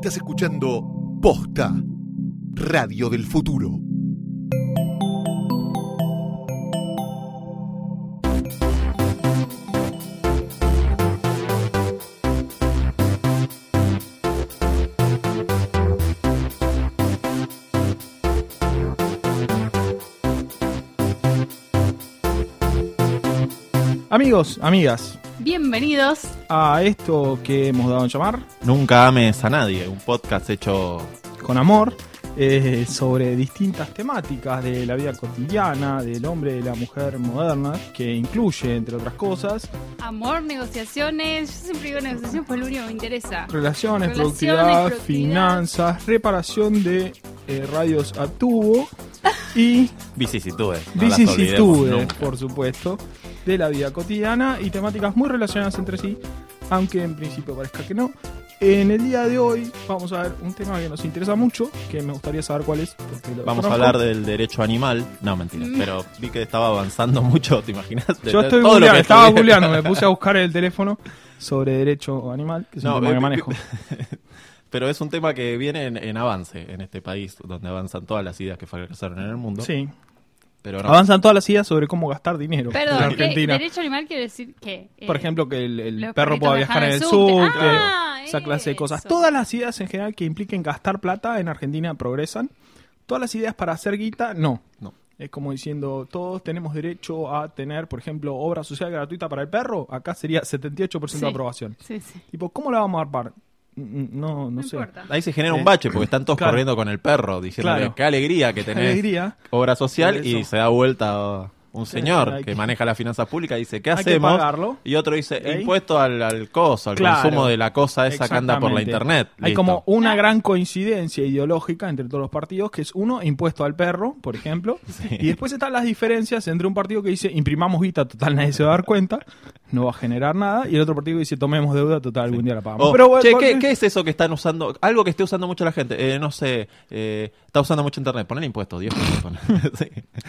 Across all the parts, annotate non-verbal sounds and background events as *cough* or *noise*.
Estás escuchando Posta, Radio del Futuro. Amigos, amigas, Bienvenidos. A esto que hemos dado en llamar Nunca ames a nadie, un podcast hecho con amor eh, sobre distintas temáticas de la vida cotidiana, del hombre y la mujer moderna, que incluye, entre otras cosas, Amor, negociaciones. Yo siempre digo negociación, pues lo único que me interesa. relaciones, Relaciones, productividad, productividad. finanzas, reparación de eh, radios a tubo y vicisitudes. no las olvidemos vicisitudes, nunca. por supuesto, de la vida cotidiana y temáticas muy relacionadas entre sí, aunque en principio parezca que no. En el día de hoy vamos a ver un tema que nos interesa mucho, que me gustaría saber cuál es. porque lo Vamos a hablar del derecho animal. No, mentira. Pero vi que estaba avanzando *laughs* mucho, ¿te imaginas? Yo estoy todo googleando, estaba googleando, me puse a buscar el teléfono sobre derecho animal, que es un No, tema eh, que vi- manejo. *laughs* Pero es un tema que viene en, en avance en este país, donde avanzan todas las ideas que fracasaron en el mundo. Sí. Pero no. Avanzan todas las ideas sobre cómo gastar dinero en. Argentina. derecho animal quiere decir que. Por ejemplo, que el, perro pueda viajar en el subte, subte. Ah, esa clase de cosas. eso. Todas las ideas en general que impliquen gastar plata en Argentina progresan. Todas las ideas para hacer guita, no. No. Es como diciendo, todos tenemos derecho a tener, por ejemplo, obra social gratuita para el perro. Acá sería 78% Sí. de aprobación. Sí, sí. Tipo, ¿cómo la vamos a armar? No, no, No, sé. importa. Ahí se genera Eh, un bache porque están todos claro. corriendo con el perro, diciendo Claro. qué alegría que tenés alegría. obra social y se da vuelta un señor que que- maneja las finanzas públicas y dice, ¿qué hacemos? Y otro dice, impuesto al, al coso, al Claro. consumo de la cosa esa que anda por la internet. Hay Listo. como una Ah. gran coincidencia ideológica entre todos los partidos, que es uno, impuesto al perro, por ejemplo. *laughs* Sí. Y después están las diferencias entre un partido que dice, imprimamos guita, total nadie se va a dar cuenta, no va a generar nada, y el otro partido dice, tomemos deuda, total algún día la pagamos. O, Pero bueno, che, porque- ¿qué, qué es eso que están usando? Algo que esté usando mucho la gente. Eh, no sé, eh, está usando mucho internet. Ponle impuestos, Dios. *laughs* Sí.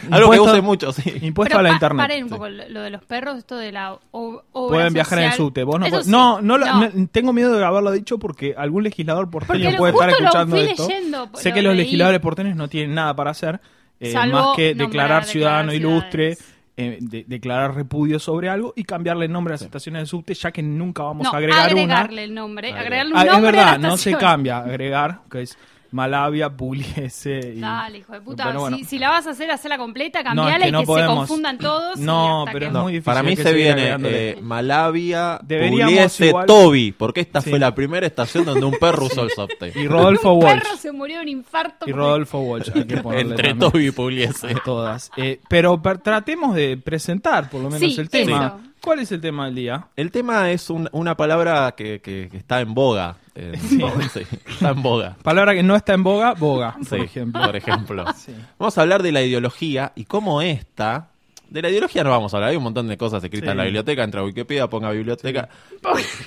Algo que use mucho, sí. Impuesto Pero a la pa- internet. Paren un poco lo lo de los perros, esto de la o- obra Pueden viajar en el subte. Vos no, podés- sí. no, no, lo- me- tengo miedo de haberlo dicho porque algún legislador porteño puede estar escuchando fui esto. leyendo, sé lo que los legisladores porteños no tienen nada para hacer, eh, más que declarar ciudadano ilustre, ciudades. Eh, de- declarar repudio sobre algo y cambiarle el nombre a las estaciones de subte, ya que nunca vamos No, a agregar agregarle una. el nombre. Agregar. Agregarle un Ah, es nombre a verdad, la no se cambia, agregar, que es Malavia, Pugliese y... Dale, hijo de puta. Pero bueno. si, si la vas a hacer, hacela completa, No, es cambiala que y no que podemos. se confundan todos. y No, pero que- es No, muy difícil, para mí que se viene eh, Malavia, Deberíamos Pugliese, igual- Toby, porque esta Sí. fue la primera estación donde un perro usó el subte. Y Rodolfo un Walsh. perro se murió de un infarto. Y Rodolfo Walsh, hay que *laughs* ponerle Entre también. Toby y Pugliese. todas. Eh, pero per- tratemos de presentar por lo menos Sí, el tema. eso. ¿Cuál es el tema del día? El tema es un- una palabra que, que- que está en boga. eh, *laughs* *laughs* sí, está en boga. Palabra que no está en boga, boga, por Sí, ejemplo. por ejemplo. *laughs* Sí. Vamos a hablar de la ideología y cómo esta. De la ideología no vamos a hablar, hay un montón de cosas escritas Sí. en la biblioteca. Entra a Wikipedia, ponga biblioteca,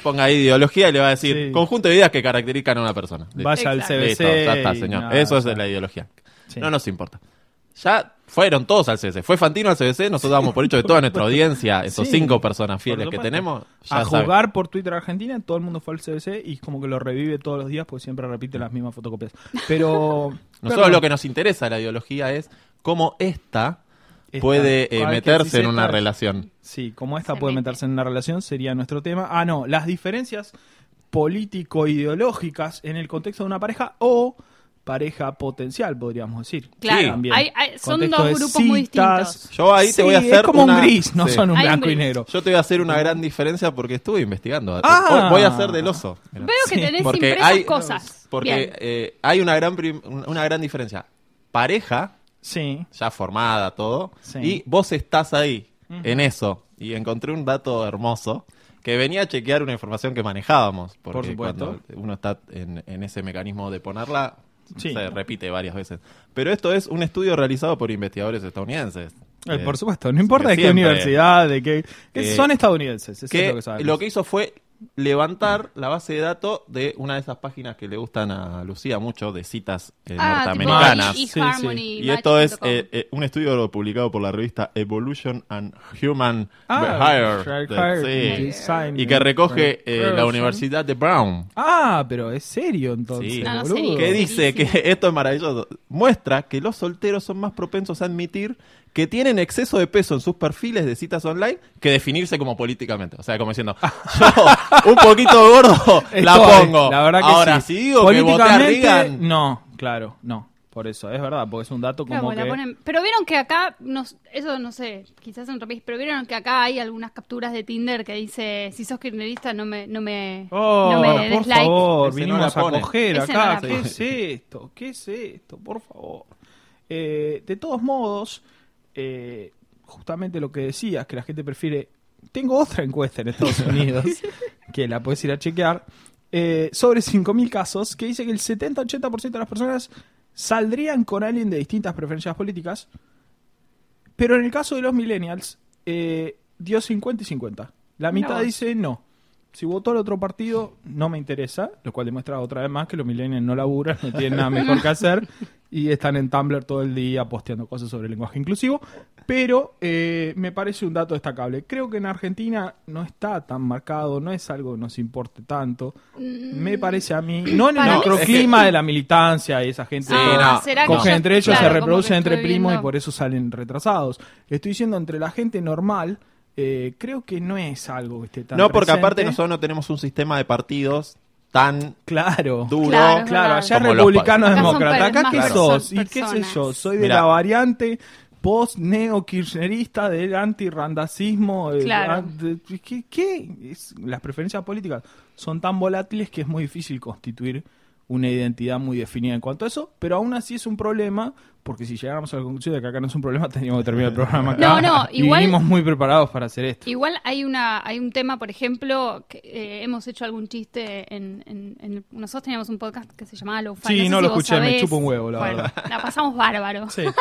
ponga ahí ideología y le va a decir Sí. conjunto de ideas que caracterizan a una persona. Vaya al Exacto. CBC. Listo, ya está, y señor. nada, Eso es ya. de la ideología. Sí. No nos importa. Ya fueron todos al CBC. Fue Fantino al CBC, nosotros damos por hecho de toda nuestra *laughs* audiencia, esos Sí, cinco personas fieles que tenemos. Ya A jugar por Twitter Argentina, todo el mundo fue al CBC y como que lo revive todos los días porque siempre repite las mismas fotocopias. Pero. *laughs* Nosotros pero- lo que nos interesa de la ideología es cómo esta Esta, puede eh, meterse en una relación. Sí, como esta puede mete. meterse en una relación sería nuestro tema. Ah, no, las diferencias político-ideológicas en el contexto de una pareja o pareja potencial, podríamos decir. Claro, hay- hay- son Contexto dos grupos muy distintos. Yo ahí Sí, te voy a hacer es como una- un gris, no Sí. son un Hay un blanco y negro. Yo te voy a hacer una gran diferencia porque estuve investigando. Ah. Voy- a hacer del oso. Veo que tenés Porque impresas hay- cosas. Porque eh, hay una gran, una gran diferencia. Pareja, Sí. ya formada, todo, Sí. y vos estás ahí, en eso. Y encontré un dato hermoso que venía a chequear una información que manejábamos. Porque Por supuesto. cuando uno está en, en ese mecanismo de ponerla, Sí. se repite varias veces. Pero esto es un estudio realizado por investigadores estadounidenses. Eh, Eh, por supuesto, no importa de qué siempre. universidad, de qué... que Eh, son estadounidenses, eso que es lo que sabemos. lo que hizo fue levantar la base de datos de una de esas páginas que le gustan a Lucía mucho, de citas eh, Ah, tipo norteamericanas. y- y Sí, Harmony, Y esto es eh, eh, un estudio publicado por la revista Evolution and Human Ah, Behavior. Sí. Design Y que recoge eh, la. Universidad de Brown. Ah, pero es serio entonces, Sí. No, no. Que dice que esto es maravilloso. Muestra que los solteros son más propensos a admitir que tienen exceso de peso en sus perfiles de citas online que definirse como políticamente. O sea, como diciendo, *laughs* yo un poquito gordo *laughs* la pongo. La verdad que Ahora, sí. si digo que voté a Políticamente, Reagan, No, claro, no. Por eso, es verdad, porque es un dato como que... ponen- Pero vieron que acá, nos- eso no sé, quizás en otro país, pero vieron que acá hay algunas capturas de Tinder que dice, si sos kirchnerista no me, no me, Oh, no me por des like. favor, Ese no vinimos la a coger Ese no acá. la ¿Qué es esto? ¿Qué es esto? Por favor. Eh, de todos modos, eh, justamente lo que decías, que la gente prefiere... Tengo otra encuesta en Estados *laughs* Unidos, que la puedes ir a chequear, eh, sobre 5.000 casos, que dice que el 70-80% de las personas saldrían con alguien de distintas preferencias políticas, pero en el caso de los millennials, eh, dio 50 y 50. La mitad dice no. Si votó al otro partido, no me interesa, lo cual demuestra otra vez más que los millennials no laburan, no tienen nada mejor que hacer y están en Tumblr todo el día posteando cosas sobre el lenguaje inclusivo. Pero eh, me parece un dato destacable. Creo que en Argentina no está tan marcado, no es algo que nos importe tanto. Me parece a mí, no en el Para mí- microclima de la militancia y esa gente Sí, que no. ¿será que cogen yo- entre ellos, claro, se como reproducen que entre estoy primos y viendo- por eso salen retrasados. Estoy diciendo entre la gente normal, eh, creo que no es algo que esté tan no, porque presente. aparte nosotros no tenemos un sistema de partidos tan Claro. duro. Claro, Claro, allá Como los republicanos Acá son demócratas. per- ¿Acá más qué personas, sos? ¿Y qué sé personas. yo? Soy de Mirá. la variante post-neo-kirchnerista del anti-randacismo. eh, Claro. an- de- ¿Qué? qué? Es- las preferencias políticas son tan volátiles que es muy difícil constituir una identidad muy definida en cuanto a eso, pero aún así es un problema, porque si llegáramos a la conclusión de que acá no es un problema, *laughs* teníamos que terminar el programa acá. No, no, y igual- vinimos muy preparados para hacer esto. Igual hay una hay un tema, por ejemplo, que eh, hemos hecho algún chiste en, en- en- nosotros teníamos un podcast que se llamaba Lo Sí, no lo escuché, me chupa un huevo, la verdad. La pasamos bárbaro. Sí. *laughs*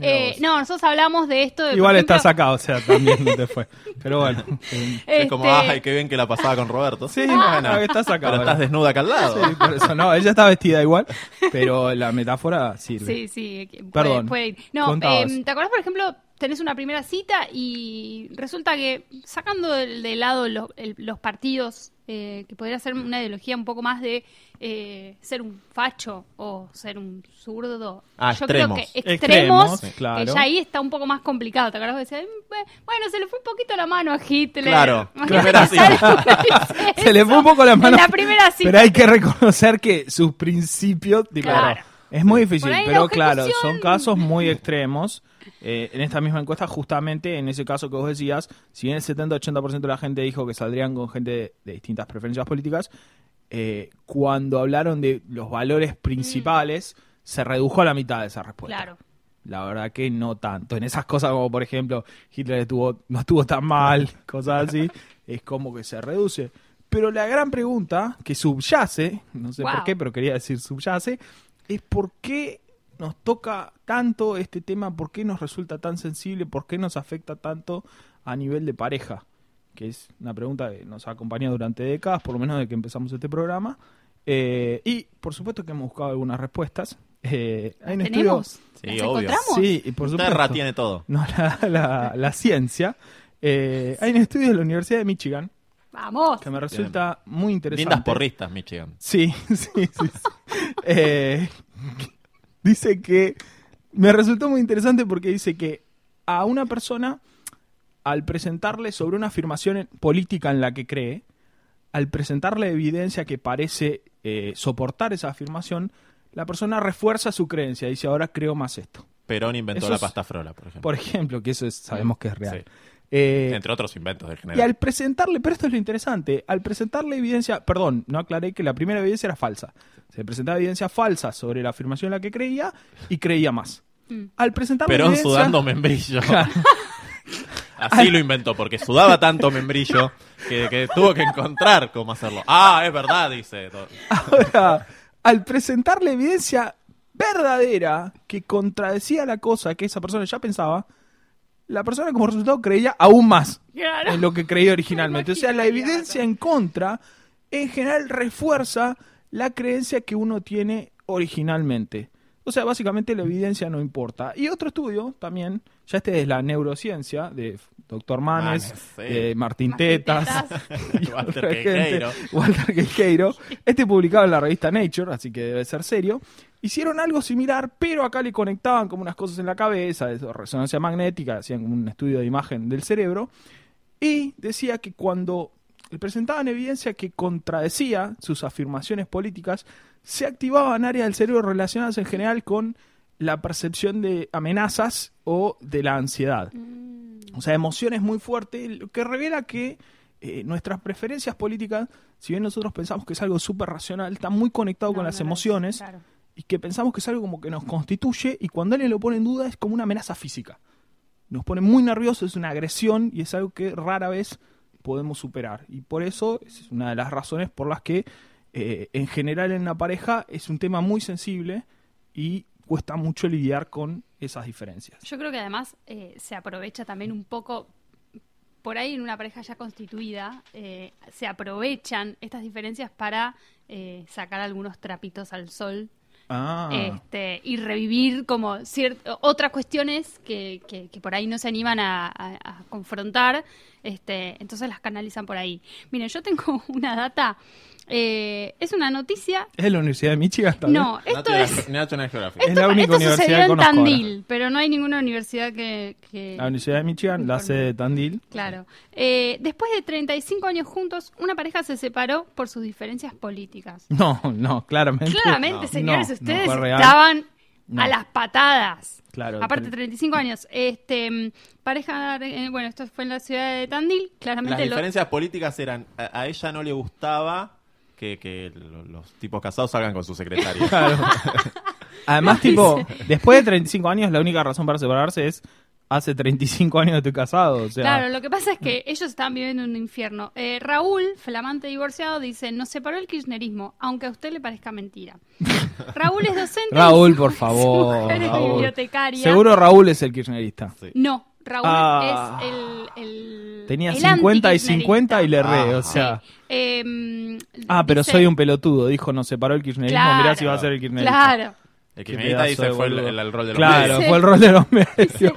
Eh, no, nosotros hablamos de esto. De, Igual ejemplo, estás acá, o sea, también no te fue. Pero bueno. *laughs* eh, Es como, este, ay, qué bien que la pasaba con Roberto. Sí, bueno, estás acá. Pero ahora. estás desnuda acá al lado. Sí, por eso no, ella está vestida igual, pero la metáfora sirve. Sí, sí. Puede- Perdón, puede ir. No, eh, ¿te acordás, por ejemplo, tenés una primera cita y resulta que sacando de, de lado lo- el- los partidos, eh, que podría ser una ideología un poco más de eh, ser un facho o ser un zurdo. Ah, Yo extremos. creo que extremos, Extremos, claro. que ya ahí está un poco más complicado. ¿Te que decía, "Mm, bueno, se le fue un poquito la mano a Hitler. Claro, *laughs* *laughs* Se le fue un poco la mano. En la primera cita. Pero hay que reconocer que sus principios. tipo, Claro. Es muy difícil, pero claro, son casos muy *laughs* extremos. Eh, en esta misma encuesta, justamente en ese caso que vos decías, si bien el 70-80% de la gente dijo que saldrían con gente de, de distintas preferencias políticas, eh, cuando hablaron de los valores principales, se redujo a la mitad de esa respuesta. Claro. La verdad que no tanto. En esas cosas como, por ejemplo, Hitler estuvo, no estuvo tan mal, *laughs* cosas así, es como que se reduce. Pero la gran pregunta que subyace, no sé por qué, pero quería decir subyace, es por qué nos toca tanto este tema, por qué nos resulta tan sensible, por qué nos afecta tanto a nivel de pareja, que es una pregunta que nos ha acompañado durante décadas, por lo menos desde que empezamos este programa. Eh, y por supuesto que hemos buscado algunas respuestas. Eh, hay un estudio- ¿Tenemos? Sí, ¿Las obvio. Sí, y por supuesto. Terra tiene todo. No, la, la- la ciencia. Eh, hay un estudio de la Universidad de Michigan Vamos. que me resulta muy interesante. Lindas porristas, Michigan. Sí, *laughs* sí, sí. sí. Eh, dice que me resultó muy interesante porque dice que a una persona, al presentarle sobre una afirmación política en la que cree, al presentarle evidencia que parece eh, soportar esa afirmación, la persona refuerza su creencia. Dice, ahora creo más esto. Perón inventó Eso la es- pasta frola, por ejemplo. Por ejemplo, que eso es- sabemos que es real. Sí. Eh, Entre otros inventos del y general. al presentarle, pero esto es lo interesante, al presentarle evidencia, perdón, no aclaré que la primera evidencia era falsa. Se presentaba evidencia falsa sobre la afirmación en la que creía y creía más. Mm. Al presentarle Perón evidencia, sudando membrillo. *laughs* Así lo inventó, porque sudaba tanto membrillo que, que tuvo que encontrar cómo hacerlo. Ah, es verdad, dice. ahora, al presentarle evidencia verdadera que contradecía la cosa que esa persona ya pensaba, la persona como resultado creía aún más Claro. en lo que creía *laughs* originalmente. O sea, la evidencia en contra en general refuerza la creencia que uno tiene originalmente. O sea, básicamente la evidencia no importa. Y otro estudio también, ya este es la neurociencia de Dr. Manes, Manes, sí. de Martín Martín Tetas, *laughs* y *laughs* Walter Queijeiro. Walter Queijeiro. Este publicado en la revista Nature, así que debe ser serio. Hicieron algo similar, pero acá le conectaban como unas cosas en la cabeza, resonancia magnética, hacían como un estudio de imagen del cerebro. Y decía que cuando le presentaban evidencia que contradecía sus afirmaciones políticas, se activaban áreas del cerebro relacionadas en general con la percepción de amenazas o de la ansiedad. O sea, emociones muy fuertes, lo que revela que eh, nuestras preferencias políticas, si bien nosotros pensamos que es algo súper racional, está muy conectado No, con no las emociones claro. Y que pensamos que es algo como que nos constituye y cuando alguien lo pone en duda es como una amenaza física. Nos pone muy nerviosos, es una agresión y es algo que rara vez podemos superar. Y por eso es una de las razones por las que eh, en general en una pareja es un tema muy sensible y cuesta mucho lidiar con esas diferencias. Yo creo que además eh, se aprovecha también un poco, por ahí en una pareja ya constituida, eh, se aprovechan estas diferencias para sacar algunos trapitos al sol Ah, este, y revivir como otras cuestiones que, que- por ahí no se animan a confrontar, este, entonces las canalizan por ahí. Miren, yo tengo *laughs* una data, eh, es una noticia, ¿es la Universidad de Michigan también? no, esto es... National Geographic. Es la Esto, única esto universidad sucedió en Tandil, pero no hay ninguna universidad que... que- La Universidad de Michigan, la sede de Tandil. Claro. Eh, después de 35 años juntos, una pareja se separó por sus diferencias políticas. *laughs* No, no, claramente. Claramente, No, señores, no, ustedes no estaban No. a las patadas. Claro, Aparte, tre- 35 años. Este, mm, pareja, eh, bueno, esto fue en la ciudad de Tandil. Las Claramente lo- diferencias políticas eran, a, a ella no le gustaba que, que lo- los tipos casados salgan con su secretaria. *laughs* Claro. Además, *laughs* tipo, después de 35 años, la única razón para separarse es hace 35 años estoy casado. O sea, Claro, lo que pasa es que ellos estaban viviendo en un infierno. Eh, Raúl, flamante divorciado, dice, nos separó el kirchnerismo, aunque a usted le parezca mentira. *laughs* Raúl es docente. Raúl, por favor. Raúl. bibliotecaria. Seguro Raúl es el kirchnerista. Sí. No, Raúl Ah. es el, el- Tenía el 50 y antikirchnerista. 50 y le re, Ah. o sea. Eh, Ah, pero dice- soy un pelotudo, dijo, nos separó el kirchnerismo, Claro. mirá si va a ser el kirchnerista. Claro. El me dice fue el, boludo. el- el rol de los Claro, medios. fue el rol de los medios.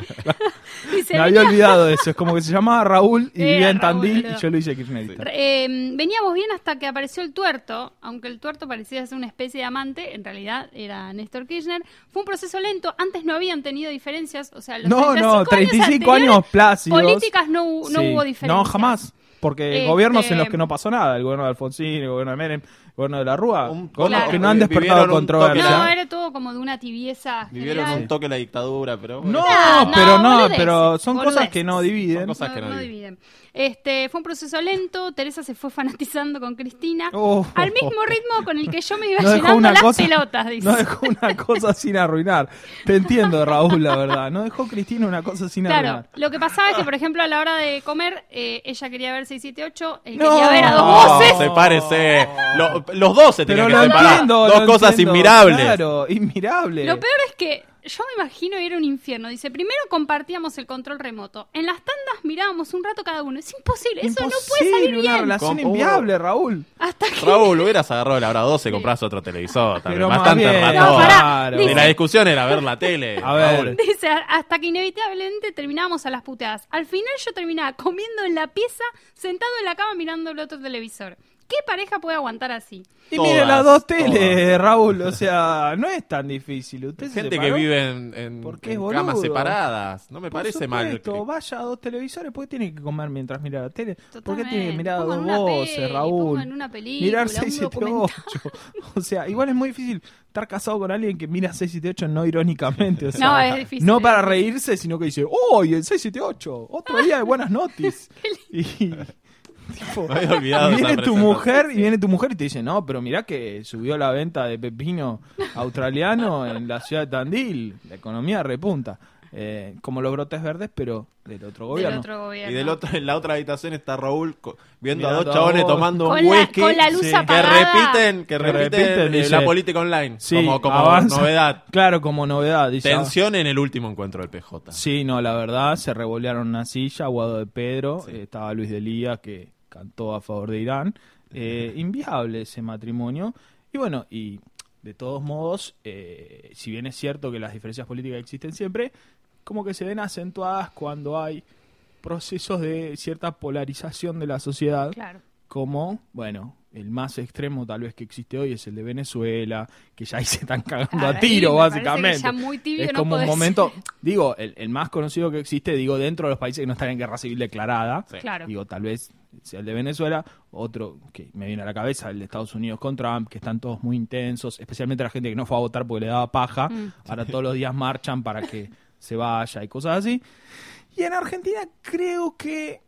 Me había olvidado de eso. Es como que se llamaba Raúl y Era vivía en Raúl, Tandil y yo lo hice kirchnerista. Eh, veníamos bien hasta que apareció el tuerto, aunque el tuerto parecía ser una especie de amante, en realidad era Néstor Kirchner. Fue un proceso lento, antes no habían tenido diferencias, o sea, los No, 35 no, 35 anteriores, años plácidos. Políticas no, no Sí. hubo diferencias. No, jamás. Porque Este- gobiernos en los que no pasó nada, el gobierno de Alfonsín, el gobierno de Menem, gobierno de la Rúa, Un- Claro. que no han despertado controversia. toque No, la- era todo como de una tibieza Vivieron general. un toque la dictadura, pero bueno. No, No, no, pero no, pero son cosas que no dividen. Son cosas que no no dividen. dividen. Este, fue un proceso lento, Teresa se fue *laughs* fanatizando con Cristina, Oh. al mismo ritmo con el que yo me iba No llenando una las cosa, pelotas, dice. no dejó una cosa sin arruinar. Te entiendo, Raúl, la verdad. No dejó Cristina una cosa sin Claro, arruinar. lo que pasaba es que, por ejemplo, a la hora de comer, eh, ella quería ver 678, él No. quería ver a dos No, voces. sepárese. Lo- los dos se Pero tenían lo que separar. entiendo, Dos lo cosas entiendo. inmirables. Claro, inmirable. Lo peor es que yo me imagino y era un infierno. Dice, primero compartíamos el control remoto. En las tandas mirábamos un rato cada uno. Es imposible, eso no puede salir bien. una relación ¿Cómo? inviable, Raúl. Hasta que... Raúl, *laughs* hubieras agarrado la hora 12 y compras otro televisor. También. Pero Bastante bien, ratón. No, pará, claro. dice- Y la discusión era ver la tele. *laughs* A ver. Raúl. Dice, hasta que inevitablemente terminábamos a las puteadas. Al final yo terminaba comiendo en la pieza, sentado en la cama mirando el otro televisor. ¿Qué pareja puede aguantar así? Y Todas, mire las dos teles, todas. Raúl. O sea, no es tan difícil. Usted se Gente que vive en, en- porque en camas separadas. No me Por parece mal. supuesto, que- vaya a dos televisores, ¿por qué tiene que comer mientras mira la tele? ¿Por qué tiene que mirar a dos voces, peli, Raúl? pongan una película, Mirar un 678. *laughs* o sea, igual es muy difícil estar casado con alguien que mira 678 no irónicamente. O *laughs* sea, No, es difícil, No para reírse, sino que dice, ¡Oh, y el 678! Otro día de buenas noticias. *laughs* y, tipo, Me había olvidado de viene tu mujer y viene tu mujer y te dice, no, pero mirá que subió la venta de pepino australiano en la ciudad de Tandil. La economía repunta. eh, como los brotes verdes, pero del otro Del gobierno. otro gobierno. Y del otro, en la otra habitación está Raúl viendo a dos chabones tomando Con un la- whisky con la luz Sí. que repiten, que repiten, repiten, eh, dice- la política online Sí, como, como avanza. novedad. Claro, como novedad. dice, Tensión en el último encuentro del PJ. Sí, no, la verdad, se revolearon una silla, Guado de Pedro, Sí. eh, estaba Luis Delía que cantó a favor de Irán. Eh, *laughs* inviable ese matrimonio. Y bueno, y de todos modos, eh, si bien es cierto que las diferencias políticas existen siempre, como que se ven acentuadas cuando hay procesos de cierta polarización de la sociedad Claro. como, bueno, el más extremo tal vez que existe hoy es el de Venezuela, que ya ahí se están cagando a tiro, básicamente. ya muy tibio es no como un momento, digo, el, el más conocido que existe, digo, dentro de los países que no están en guerra civil declarada. Sí. Claro. Digo, tal vez sea el de Venezuela, otro que me viene a la cabeza, el de Estados Unidos con Trump, que están todos muy intensos, especialmente la gente que no fue a votar porque le daba paja, Mm. ahora todos los días marchan para que se vaya y cosas así. Y en Argentina creo que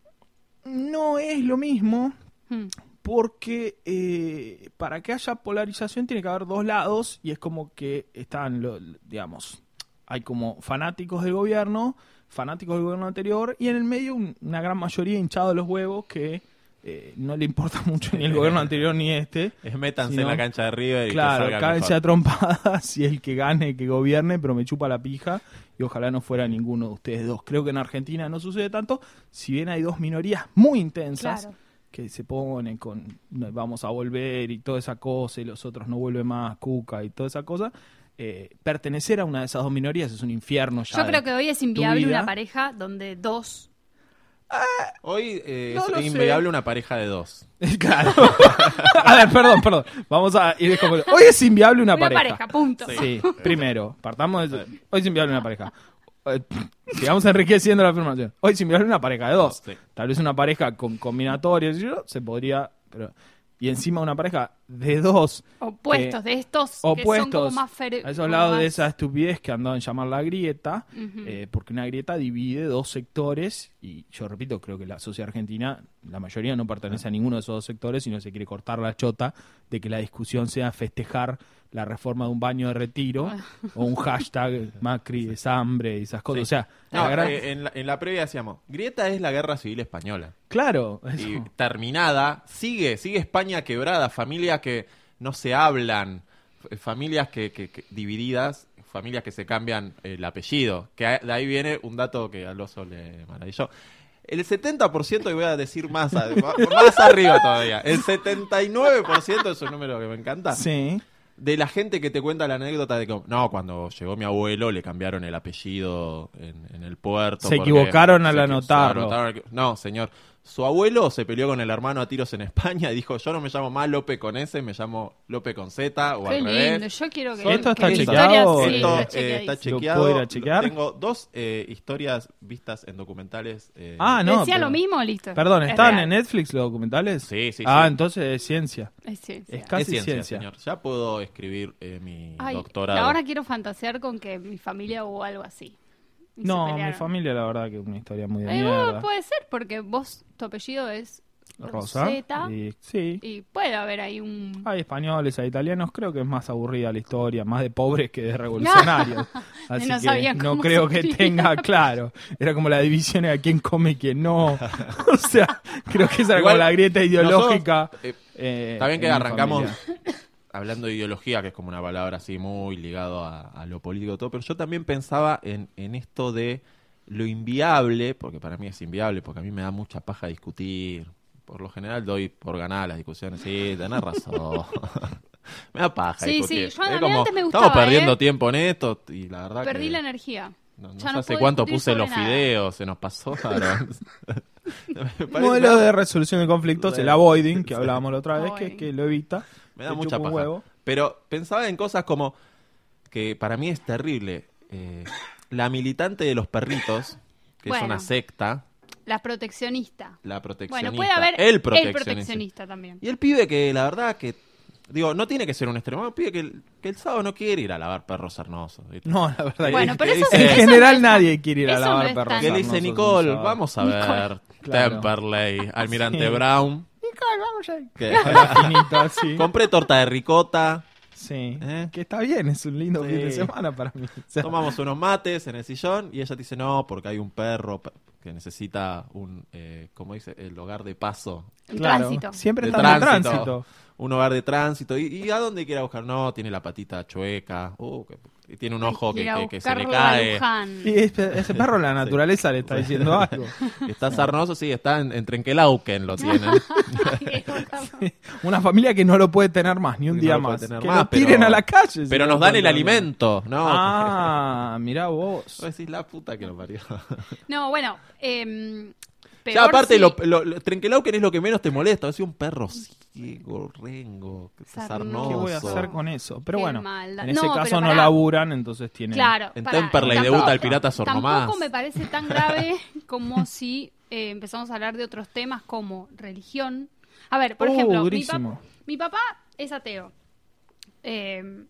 no es lo mismo, Mm. Porque eh, para que haya polarización tiene que haber dos lados y es como que están, lo- digamos, hay como fanáticos del gobierno, fanáticos del gobierno anterior y en el medio un- una gran mayoría hinchado de los huevos que eh, no le importa *laughs* mucho ni el gobierno *laughs* anterior ni este. Es métanse en la cancha de River y Claro, que salga mejor. trompadas *laughs* y el que gane, que gobierne, pero me chupa la pija y ojalá no fuera ninguno de ustedes dos. Creo que en Argentina no sucede tanto, si bien hay dos minorías muy intensas Claro. Que se ponen con "No, vamos a volver y toda esa cosa y los otros no vuelven más, Cuca y toda esa cosa. eh, pertenecer a una de esas dos minorías es un infierno ya. Yo creo que hoy es inviable una pareja donde dos. Hoy eh, No es sé. inviable una pareja de dos. *laughs* claro. *laughs* a ver, perdón, perdón. Vamos a ir como- Hoy es inviable una, Una pareja, punto. Sí, primero, partamos de... Hoy es inviable una pareja. Eh, *laughs* Sigamos enriqueciendo la afirmación. Hoy es inviable una pareja de dos. Sí. Tal vez una pareja con combinatorios y yo, se podría... Pero, y encima una pareja de dos Opuestos, que- de estos que son opuestos como más fer- a esos lados de esa estupidez que andaban en llamar la grieta, eh, porque una grieta divide dos sectores y yo repito, creo que la sociedad argentina, la mayoría no pertenece a ninguno de esos dos sectores, sino se quiere cortar la chota de que la discusión sea festejar la reforma de un baño de retiro Ah. o un hashtag Macri es hambre y esas cosas. Sí. O sea, No, la gran- eh, en, la, en la previa decíamos, Grieta es la guerra civil española. claro, eso. Y terminada, sigue, sigue España quebrada, familias que no se hablan, familias que, que- que- divididas, familias que se cambian el apellido. Que a- de ahí viene un dato que al oso le maravilló. El 70%, y voy a decir más, a- *laughs* más arriba todavía, el 79% es un número que me encanta, Sí. de la gente que te cuenta la anécdota de que, no, cuando llegó mi abuelo le cambiaron el apellido en, en el puerto. Se equivocaron al anotarlo. anotaron- No, señor. Su abuelo se peleó con el hermano a tiros en España y dijo, yo no me llamo más Lope con S, me llamo Lope con Z o Qué al lindo, revés. yo quiero que. ¿Esto que está chequeado? historia- Esto está eh, está chequeado. ¿Lo puedo ir a chequear? Tengo dos eh, historias vistas en documentales. eh, Ah, no. ¿Decía pero- lo mismo? Listo. Perdón, Es ¿están real. en Netflix los documentales? Sí, sí, Ah, sí. entonces es ciencia. Es ciencia. Es casi es ciencia, ciencia. señor. Ya puedo escribir eh, mi Ay, doctorado. ahora quiero fantasear con que mi familia hubo algo así. Y No, mi familia, la verdad, que es una historia muy de Eh, mierda. puede ser, porque vos, tu apellido es Rosa. Rosetta. Y, sí. Y puede haber ahí un. Hay españoles, hay italianos. Creo que es más aburrida la historia, más de pobres que de *laughs* revolucionarios. *laughs* Así No que no creo que tenga claro. Era como la división de a quién come y quién no. *laughs* o sea, creo que esa era Igual, como la grieta ideológica. nosotros, eh, eh, Está bien que arrancamos familia. Hablando de ideología, que es como una palabra así muy ligado a, a lo político y todo, pero yo también pensaba en, en esto de lo inviable, porque para mí es inviable, porque a mí me da mucha paja discutir. Por lo general doy por ganar las discusiones. Sí, tenés razón. *laughs* me da paja Sí, discutir. sí, yo a Es mí como, antes me gustaba, estamos perdiendo ¿eh? tiempo en esto y la verdad Perdí que... la energía. No, sé hace cuánto puse los nada. fideos, se nos pasó. *laughs* *laughs* Modelo de resolución de conflictos, el avoiding, que hablábamos la otra vez, que, que lo evita. Me da mucha paja. huevo. Pero pensaba en cosas como que para mí es terrible. eh, la militante de los perritos, que Bueno. es una secta, La proteccionista. la proteccionista. Bueno, puede haber el proteccionista. proteccionista también. Y el pibe que la verdad que. Digo, no tiene que ser un extremo. El pibe que el, que el sábado no quiere ir a lavar perros sarnosos. ¿viste? No, la verdad. Bueno, que- pero eso que sí, en eso general no nadie quiere ir a lavar no perros. tan- Que le sarnosos dice Nicole, vamos a ver Claro. Temperley, Almirante Sí. Brown. Nicole, vamos a ir. Que Era finito así. compré torta de ricota, Sí. ¿Eh? Que está bien, es un lindo Sí. fin de semana para mí. O sea, Tomamos unos mates en el sillón y ella te dice no, porque hay un perro pe- que necesita un, eh, ¿cómo dice? El hogar de paso. Claro, tránsito. Siempre De está en tránsito. Un hogar de tránsito. ¿Y, y a dónde quiere buscar? No, tiene la patita chueca. Uh, que- y tiene un ojo que, se le cae. *laughs* Y ese, ese perro la naturaleza le está diciendo algo. *laughs* Está sarnoso, sí, está en, en Trenquelauquen lo tiene. *laughs* Una familia que no lo puede tener más, ni un Que día no más. tener que más, lo tiren pero- a la calle. Pero no nos dan el alimento, ¿no? Ah, mirá vos. Vos decís la puta que lo parió. No, bueno. Em, Ya, aparte, si- lo, lo- lo- Trenquelauquen es lo que menos te molesta. Es un perro ciego, rengo, Sarnoso. ¿Qué voy a hacer con eso? Pero Qué bueno, maldad. en ese No, caso no laburan, entonces tienen... Claro. En Temperley tampoco- debuta el pirata Sornomás. Tampoco me parece tan grave *laughs* como si eh, empezamos a hablar de otros temas como religión. A ver, por Oh, ejemplo, mi, pap- mi papá es ateo. Eh,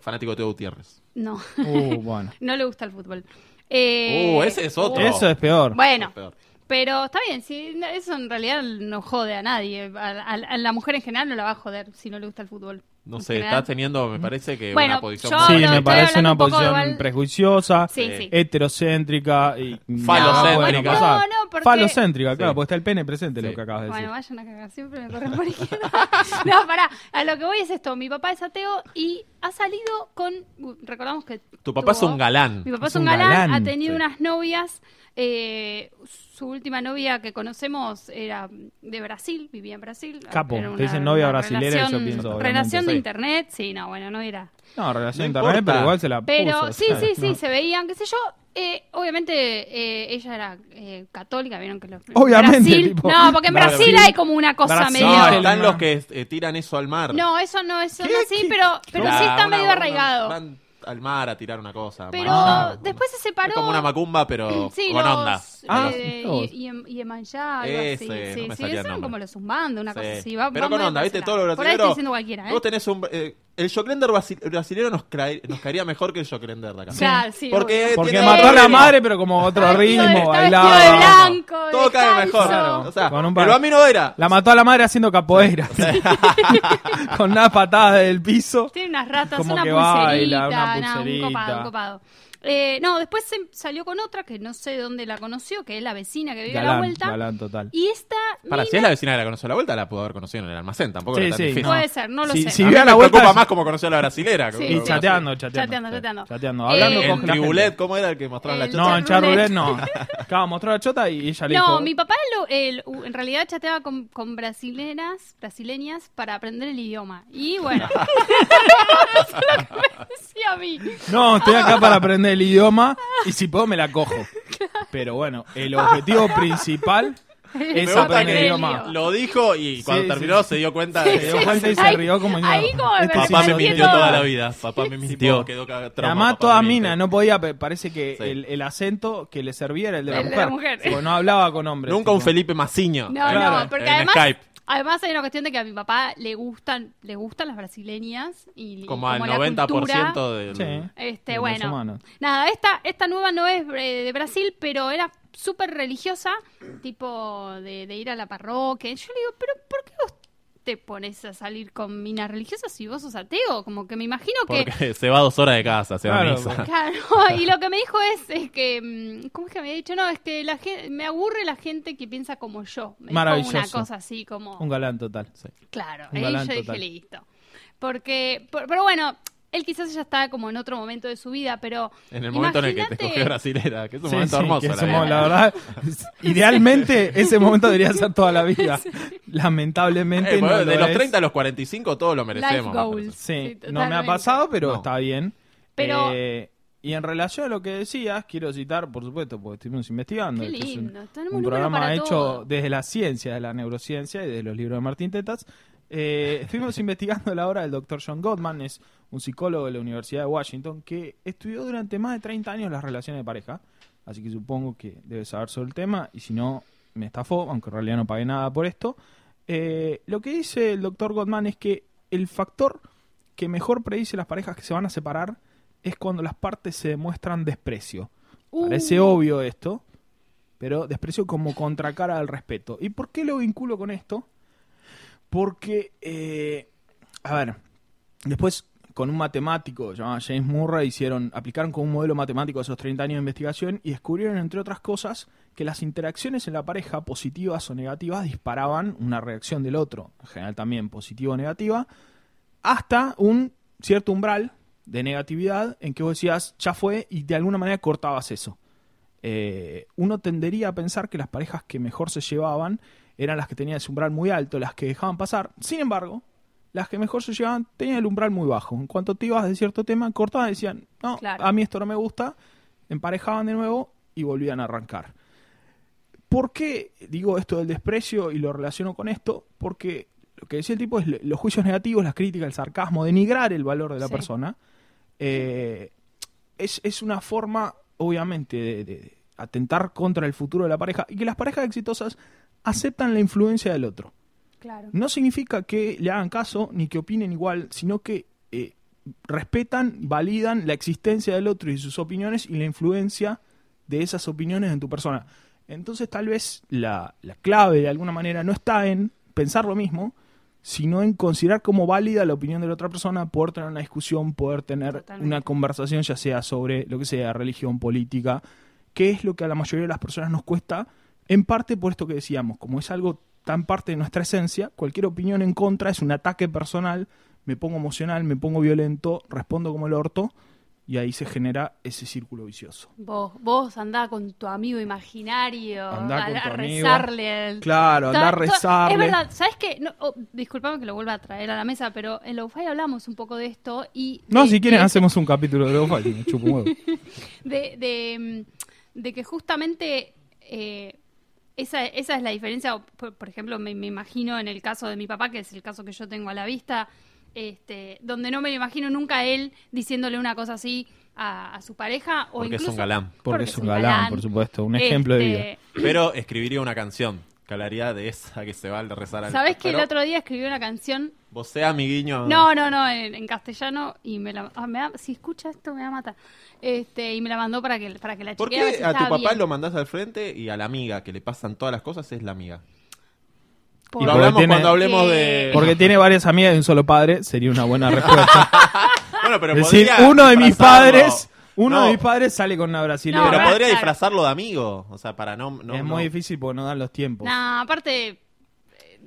Fanático de Teo Gutiérrez. no, Uh, bueno. *laughs* no le gusta el fútbol. Eh, Uh, ese es otro. Eso es peor. Bueno, Es peor. pero está bien, si eso en realidad no jode a nadie. A, a- a la mujer en general no la va a joder si no le gusta el fútbol. No sé, estás teniendo, me parece que Bueno, una posición yo Sí, me parece una un posición igual- prejuiciosa, Sí, sí. heterocéntrica y Falocéntrica. No, no, porque- Falocéntrica, claro, Sí. porque está el pene presente, Sí. lo que acabas de Bueno, decir. vayan a cagar, siempre me corren por izquierda. *laughs* no, pará, a lo que voy es esto, mi papá es ateo y ha salido con, uh, recordamos que... Tu papá es tuvo- un galán. Mi papá Es es un galán, galán, ha tenido sí. unas novias, eh, su última novia que conocemos era de Brasil, vivía en Brasil. Capo, Era te una- dicen novia una brasilera y yo relación- pienso, Relación internet, sí, no, bueno, no era... No, relación No internet, importa. pero igual se la Pero puso, sí, o sea, sí, sí, no. se veían, qué sé yo. Eh, obviamente eh, ella era eh, católica, vieron que los Obviamente, Brasil, tipo, no, porque en Brasil- Brasil hay como una cosa Brasil- medio. No, están los que eh, tiran eso al mar. No, eso no es son ¿Qué? así, pero pero Claro, sí está una- medio una- arraigado. Al mar a tirar una cosa. Pero después se separó. Es como una macumba, pero *clears throat* Sí, con los, onda. Ah, eh, y, y, em- y Emanjá, algo Ese, así. no Sí, me sí, son nombre. como los zumbando, una cosa Sí. así. Va- Pero con onda, ¿viste? Todos lado. los Por ahí estoy brasileños. diciendo cualquiera, ¿eh? Vos tenés un. eh, el Joclender brasi- brasilero nos, crae- nos caería mejor que el Joclender de acá. Claro, sí, Porque obvio. Porque tiene mató a la madre, pero como otro Está vestido de- ritmo, está vestido bailaba. de blanco, Todo cae mejor. Claro. O sea, pero a mí no era. La mató a la madre haciendo capoeira. *laughs* Con una patada del piso. Tiene unas ratas, Como una que pulserita, baila, una no, un pulserita. copado, un copado. Eh, no, después se salió con otra que no sé dónde la conoció, que es la vecina que vive a la vuelta. galán total. Y esta Para, mina- si es la vecina que la conoció a la vuelta, la pudo haber conocido en el almacén. Tampoco Sí, era tan sí, difícil. no. puede ser, no lo Si- sé. si a me la vuelta preocupa más como conoció a la brasilera. Sí. como Y chateando, chateando. Chateando, chateando. Chateando, Eh, hablando En con la Tribulet. ¿cómo era el que mostraba la chota? No, en Charrulet. No. *laughs* Acaba mostró la chota y ella le No, mi papá lo- el- u- en realidad chateaba con, con brasileras, brasileñas para aprender el idioma. Y bueno, *laughs* *laughs* eso es lo que me decía a mí. No, estoy acá para aprender el idioma y si puedo me la cojo. Pero bueno, el objetivo principal es aprender el idioma. Lo dijo y cuando Sí, terminó sí. se dio cuenta Se de dio cuenta y se Ahí- rió como ahí como me este Papá me mintió toda la vida. Papá me mintió. Quedó ca- trauma, además papá toda me mina, no podía, pe- parece que Sí. el, el acento que le servía era el de la El de mujer. la mujer. Porque no hablaba con hombres. Nunca un tipo. Felipe Maciño. No, Claro, no, porque en además, Skype. Además hay una cuestión de que a mi papá le gustan, le gustan las brasileñas y y Como al la 90% cultura, del... Sí. Este, de bueno, humanos. nada, esta, esta nueva no es eh, de Brasil, pero era súper religiosa, tipo de, de ir a la parroquia. Yo le digo, pero ¿por qué vos te pones a salir con minas religiosas si vos sos ateo? Como que me imagino que... Porque *laughs* se va dos horas de casa, se va Claro, a misa. Claro, *laughs* y lo que me dijo es, es que, mm, ¿cómo es que me había dicho? No, es que la gente, me aburre la gente que piensa como yo. Me dijo Maravilloso. una cosa así como... Un galán total. Claro, Un ahí yo dije listo. Porque, por- pero bueno, él quizás ya está como en otro momento de su vida, pero. En el momento en el que te escogió brasilera, que es un Sí, momento sí, hermoso. que la verdad. la idealmente ese momento debería ser toda la vida. *laughs* Lamentablemente Eh, no de lo los es. 30 a los 45 todos lo merecemos. Life goals. Sí, Sí, no me ha pasado, pero No. está bien. Pero- Eh, y en relación a lo que decías, quiero citar, por supuesto, porque estuvimos investigando. Qué Este es un- lindo. Un programa para hecho todo. desde la ciencia, de la neurociencia y de los libros de Martín Tetas. Eh, estuvimos *laughs* investigando la obra del doctor John Gottman, es un psicólogo de la Universidad de Washington que estudió durante más de 30 años las relaciones de pareja, así que supongo que debe saber sobre el tema y si no, me estafó, aunque en realidad no pagué nada por esto. Eh, lo que dice el doctor Gottman es que el factor que mejor predice las parejas que se van a separar es cuando las partes se demuestran desprecio. Uh, Parece obvio esto, pero desprecio como contracara al respeto. ¿Y por qué lo vinculo con esto? Porque, eh, a ver, después, con un matemático llamado James Murray, hicieron, aplicaron con un modelo matemático esos 30 años de investigación y descubrieron, entre otras cosas, que las interacciones en la pareja, positivas o negativas, disparaban una reacción del otro, en general también positiva o negativa, hasta un cierto umbral de negatividad en que vos decías, ya fue, y de alguna manera cortabas eso. Eh, uno tendería a pensar que las parejas que mejor se llevaban eran las que tenían ese umbral muy alto, las que dejaban pasar. Sin embargo, las que mejor se llevaban tenían el umbral muy bajo. En cuanto te ibas de cierto tema, cortaban y decían, no, Claro. a mí esto no me gusta, emparejaban de nuevo y volvían a arrancar. ¿Por qué digo esto del desprecio y lo relaciono con esto? Porque lo que decía el tipo es los juicios negativos, las críticas, el sarcasmo, denigrar el valor de la Sí. persona. eh, es, es una forma, obviamente, de, de atentar contra el futuro de la pareja y que las parejas exitosas aceptan la influencia del otro. Claro. No significa que le hagan caso ni que opinen igual, sino que eh, respetan, validan la existencia del otro y sus opiniones y la influencia de esas opiniones en tu persona. Entonces tal vez la, la clave de alguna manera no está en pensar lo mismo, sino en considerar como válida la opinión de la otra persona, poder tener una discusión, poder tener Totalmente. una conversación, ya sea sobre lo que sea, religión, política, que es lo que a la mayoría de las personas nos cuesta, en parte por esto que decíamos, como es algo tan parte de nuestra esencia, cualquier opinión en contra es un ataque personal, me pongo emocional, me pongo violento, respondo como el orto, y ahí se genera ese círculo vicioso. Vos, vos andá con tu amigo imaginario Andá a, con a tu amigo. rezarle. al- Claro, andá a rezarle. Es verdad, ¿sabes qué? No, oh, disculpame que lo vuelva a traer a la mesa, pero en Lo-Fi hablamos un poco de esto y... No, de- si quieren de- hacemos un capítulo de me chupo huevo. *laughs* de, de, de que justamente eh, esa, esa es la diferencia. o, Por, por ejemplo, me, me imagino en el caso de mi papá, que es el caso que yo tengo a la vista, este, donde no me lo imagino nunca él diciéndole una cosa así a, a su pareja. O Porque es incluso, un galán. Porque es un galán, por supuesto, un ejemplo de vida. Este, Pero escribiría una canción que hablaría de esa que se va a rezar al ¿Sabés que el otro día escribí una canción? Vos sea amiguiño. No, no, no, en, en castellano y me la ah, me va- si escucha esto me va a matar. Este, y me la mandó para que para que la ¿Por chequee ver qué si a tu papá bien. lo mandás al frente y a la amiga que le pasan todas las cosas es la amiga? Por- Y Lo hablamos tiene- cuando hablemos de. Porque tiene varias amigas de un solo padre, sería una buena respuesta. *laughs* Bueno, pero es decir, uno de mis padres, uno No, de mis padres sale con una brasileña. No, Pero podría disfrazarlo de amigo. O sea, para no. no es no- muy difícil porque no dan los tiempos. No, aparte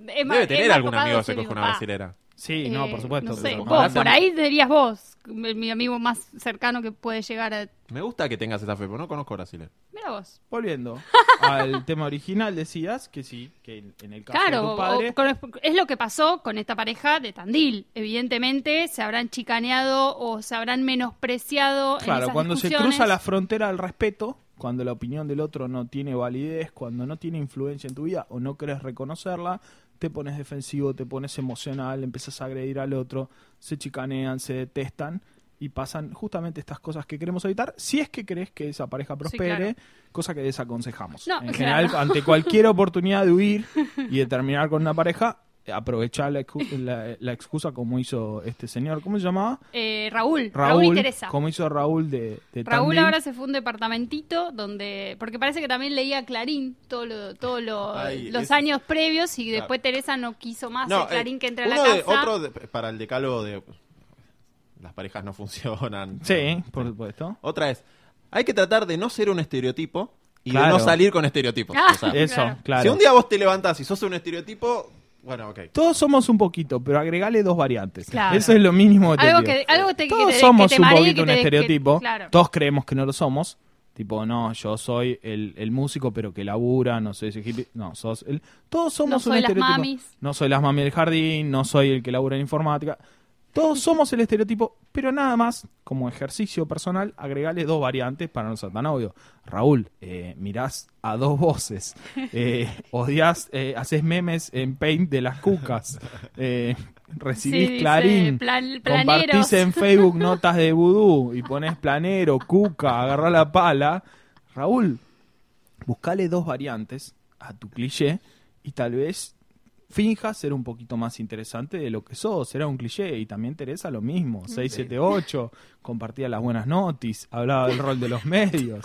es más- Debe es tener más algún copado amigo que se coge una brasilera. Sí, no, Eh, por supuesto. No sé, pero vos, no. por ahí serías vos, mi mi amigo más cercano que puede llegar a. Me gusta que tengas esa fe, pero no conozco brasileño. Mira vos. Volviendo *laughs* al tema original, decías que sí, que en, en el caso de Claro, tu padre... o- con- es lo que pasó con esta pareja de Tandil. Evidentemente se habrán chicaneado o se habrán menospreciado. en Claro, esas cuando se discusiones. cruza la frontera al respeto, cuando la opinión del otro no tiene validez, cuando no tiene influencia en tu vida o no querés reconocerla, te pones defensivo, te pones emocional, empiezas a agredir al otro, se chicanean, se detestan y pasan justamente estas cosas que queremos evitar, si es que crees que esa pareja prospere, claro. cosa que desaconsejamos. No, en claro. general, ante cualquier oportunidad de huir y de terminar con una pareja, aprovechar la, excu- la- la excusa como hizo este señor, ¿cómo se llamaba? Eh, Raúl, Raúl, y Teresa. como hizo Raúl de, de Raúl Tandil. ahora se fue a un departamentito donde, porque parece que también leía Clarín todos lo, todo lo- los es- años previos y Claro. después Teresa no quiso más No, el Clarín eh, que entre a la de- casa. otro de- para el decálogo de. Las parejas no funcionan. Sí, por supuesto. Otra es. Hay que tratar de no ser un estereotipo y de no salir con estereotipos. Ah, O sea, *laughs* Eso, Claro. claro. Si un día vos te levantás y sos un estereotipo, bueno, ok. Todos somos un poquito, pero agregale dos variantes. Claro. Eso es lo mínimo que te Algo pido. que- algo te- que Todos te- somos que te un maree, poquito que un estereotipo. claro. Todos creemos que no lo somos. Tipo, no, yo soy el, el músico, pero que labura, no soy ese hippie. No, sos el... Todos somos No un soy las estereotipo. mamis. No soy las mami del jardín, no soy el que labura en informática. Todos somos el estereotipo, pero nada más, como ejercicio personal, agregale dos variantes para no ser tan obvio. Raúl, eh, mirás a dos voces, *laughs* eh, odias, eh, haces memes en Paint de las cucas, eh, recibís Sí, clarín, plan- compartís en Facebook *laughs* notas de vudú y pones planero, cuca, agarrá la pala. Raúl, buscale dos variantes a tu cliché y tal vez finja ser un poquito más interesante de lo que sos. Era un cliché y también Teresa lo mismo. 678, compartía las buenas notis, hablaba del rol de los *laughs* medios.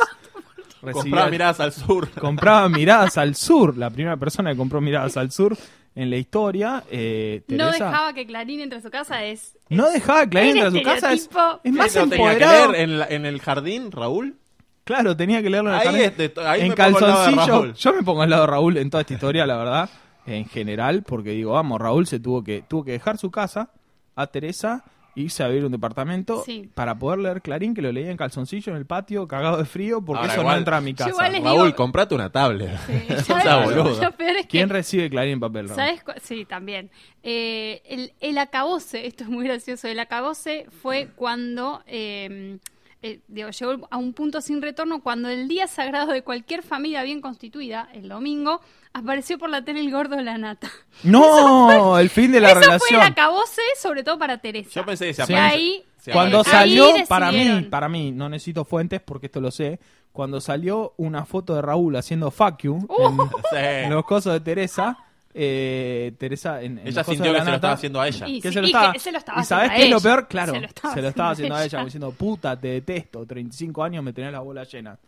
recibía- Compraba miradas al sur. compraba miradas al sur. La primera persona que compró miradas al sur en la historia. eh, No dejaba que Clarín entre a su casa es... no dejaba que Clarín entre a su casa. Es, más ¿Eso tenía que empoderado. leer en, la- en el jardín, Raúl? Claro, tenía que leerlo en el Ahí jardín. es de- ahí en me pongo al lado de calzoncillo. Raúl. Yo me pongo al lado de Raúl en toda esta historia, la verdad. En general, porque digo, vamos, Raúl se tuvo que, tuvo que dejar su casa a Teresa, irse a vivir un departamento Sí. para poder leer Clarín, que lo leía en calzoncillo en el patio, cagado de frío, porque Ahora, eso igual- no entra a mi casa. Raúl, digo- comprate una tablet. Sí, *laughs* es que... ¿Quién recibe Clarín en papel, Raúl? ¿Sabes? Sí, también. Eh, el, el acabose, esto es muy gracioso, el acabose fue cuando, eh, eh, digo, llegó a un punto sin retorno cuando el día sagrado de cualquier familia bien constituida, el domingo, apareció por la tele el gordo de la nata. *laughs* No, el fin de la Eso fue relación. el acabose, sobre todo para Teresa. Yo pensé que se aparece- ahí, se Cuando Ahí salió, para mí, para mí, no necesito fuentes porque esto lo sé. Cuando salió una foto de Raúl haciendo fuck you Uh. *laughs* Sí. en los cosos de Teresa, eh, Teresa en, en Ella sintió que la se lo estaba haciendo a ella. Y- que sí, se lo y estaba, que se lo estaba ¿Y sabes qué es lo peor? Claro, Se lo estaba se lo estaba haciendo haciendo a ella, diciendo, puta, te detesto, 35 años me tenés la bola llena.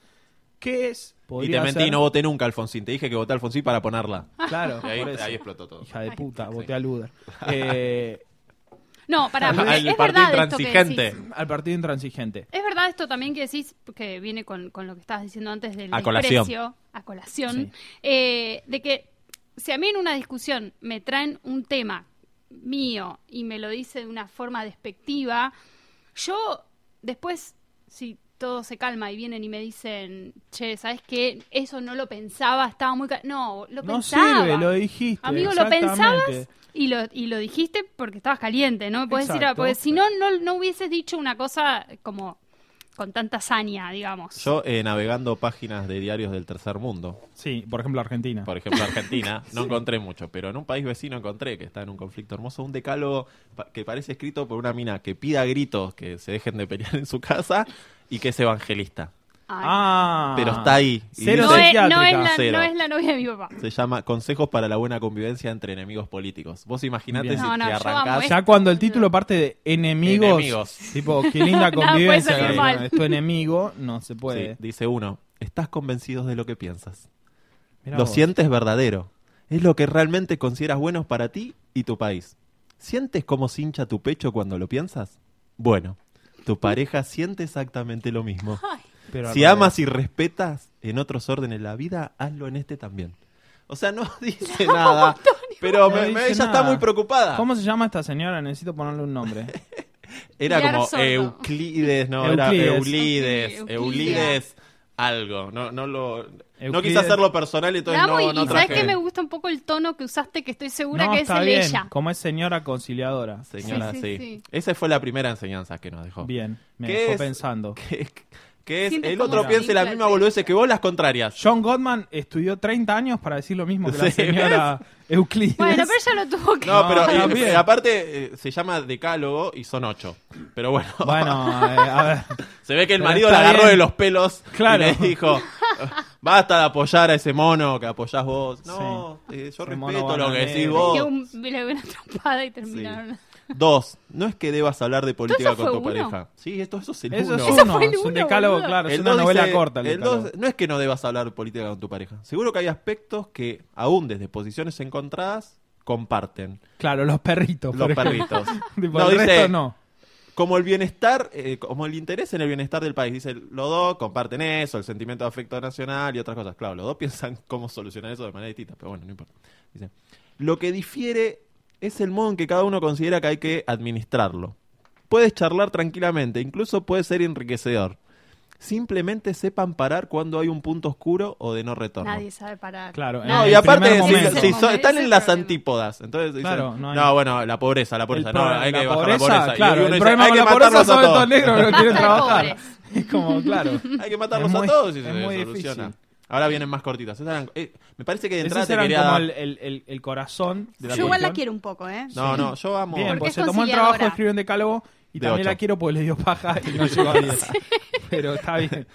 ¿Qué es? Y te mentí, ser- no voté nunca Alfonsín. Te dije que voté a Alfonsín para ponerla. *laughs* Claro, Y ahí, explotó todo. Hija de Ay, puta, sí. voté a Luder. *laughs* Eh, No, para Al es partido verdad esto que intransigente. decís. al partido intransigente. Es verdad esto también que decís, que viene con, con lo que estabas diciendo antes del A colación. desprecio, a colación, Sí. eh, de que si a mí en una discusión me traen un tema mío y me lo dice de una forma despectiva, yo después, si todo se calma y vienen y me dicen, che, ¿sabes qué? Eso no lo pensaba, estaba muy... ca-". No, lo No pensaba. sirve, lo dijiste. Amigo, lo pensabas y lo, y lo dijiste porque estabas caliente, ¿no? Puedes decir, Exacto. porque si no, no, no hubieses dicho una cosa como con tanta saña, digamos. Yo eh, navegando páginas de diarios del tercer mundo, Sí, por ejemplo, Argentina. por ejemplo Argentina, *laughs* no encontré mucho, pero en un país vecino encontré que está en un conflicto hermoso, un decálogo pa- que parece escrito por una mina que pida a gritos que se dejen de pelear en su casa y que es evangelista. Ah, Pero está ahí. Y no, es, no, psiquiátrica. es la, Cero. no es la novia de mi papá. Se llama Consejos para la buena convivencia entre enemigos políticos. Vos imaginate Bien. si No, no, te yo arrancás... Ya cuando el título parte de enemigos, Enemigos. tipo, qué linda *laughs* convivencia, que, mal. bueno, es tu enemigo, no se puede. Sí, dice uno, estás convencido de lo que piensas. Mirá lo vos. sientes verdadero. Es lo que realmente consideras bueno para ti y tu país. ¿Sientes cómo se hincha tu pecho cuando lo piensas? Bueno, tu pareja siente exactamente lo mismo. Ay, Pero Si amas y respetas en otros órdenes la vida, hazlo en este también. O sea, no *laughs* dice nada, pero No me- dice me- ella nada. está muy preocupada. ¿Cómo se llama esta señora? Necesito ponerle un nombre. *laughs* Era Pilar como. Euclides, no, era Euclides. Eulides, Euclides. Eulides, algo. No, no lo, no Euclides. quise hacerlo personal, entonces amo no, y, no y ¿sabes traje. qué? Me gusta un poco el tono que usaste, que estoy segura no, que es el bien. ella. Como es señora conciliadora. Señora, Sí, sí, sí, sí. Esa fue la primera enseñanza que nos dejó. Bien, me ¿Qué dejó es? pensando. Que, que es el otro se piense la infla el misma pecho. boludez que vos las contrarias. John Gottman estudió 30 años para decir lo mismo que la Sí, señora Euclides. Bueno, pero ella lo tuvo que... No, No, pero eh, aparte eh, se llama decálogo y son ocho. Pero bueno, Bueno, *laughs* eh, a ver. se ve que el marido la agarró bien. de los pelos Claro. y le dijo, basta de apoyar a ese mono que apoyás vos. No, eh, yo respeto lo que decís vos. que un, le dio una trompada y terminaron. Dos, no es que debas hablar de política con tu uno? pareja. Sí, esto eso es el Eso uno. es Eso uno, fue el es un uno, decálogo, boludo. claro, es una novela dice- corta. El el decálogo. dos- no es que no debas hablar de política con tu pareja. Seguro que hay aspectos que, aún desde posiciones encontradas, comparten. Claro, los perritos. Los por ejemplo. perritos. *laughs* Tipo, No, el dice- resto no. Como el bienestar, eh, como el interés en el bienestar del país. Dice, los dos comparten eso, el sentimiento de afecto nacional y otras cosas. Claro, los dos *laughs* piensan cómo solucionar eso de manera distinta, pero bueno, no importa. Dice, lo que difiere es el modo en que cada uno considera que hay que administrarlo. Puedes charlar tranquilamente, incluso puede ser enriquecedor. Simplemente sepan parar cuando hay un punto oscuro o de no retorno. Nadie sabe parar. Claro, No, y aparte, si, so- están en las antípodas. Entonces dicen, Claro, no, no hay- bueno, la pobreza, la pobreza. El no, hay la que bajar pobreza, la pobreza. Y Claro, uno el dice, problema hay con que la pobreza son estos todos. negros que no quieren *laughs* trabajar. Es como, claro. *laughs* Hay que matarlos a todos y es se muy soluciona. Ahora vienen más cortitas. Esas eran- eh, me parece que de entrada Esos te eran quería como dar- el, el, el, el corazón de la Yo igual la cuestión. quiero un poco, ¿eh? No, no, yo amo. Bien, Porque pues es se tomó el trabajo de conciliadora. escribir un decálogo y De también ocho. la quiero porque le dio paja y *laughs* no llegó a 10. Pero está bien.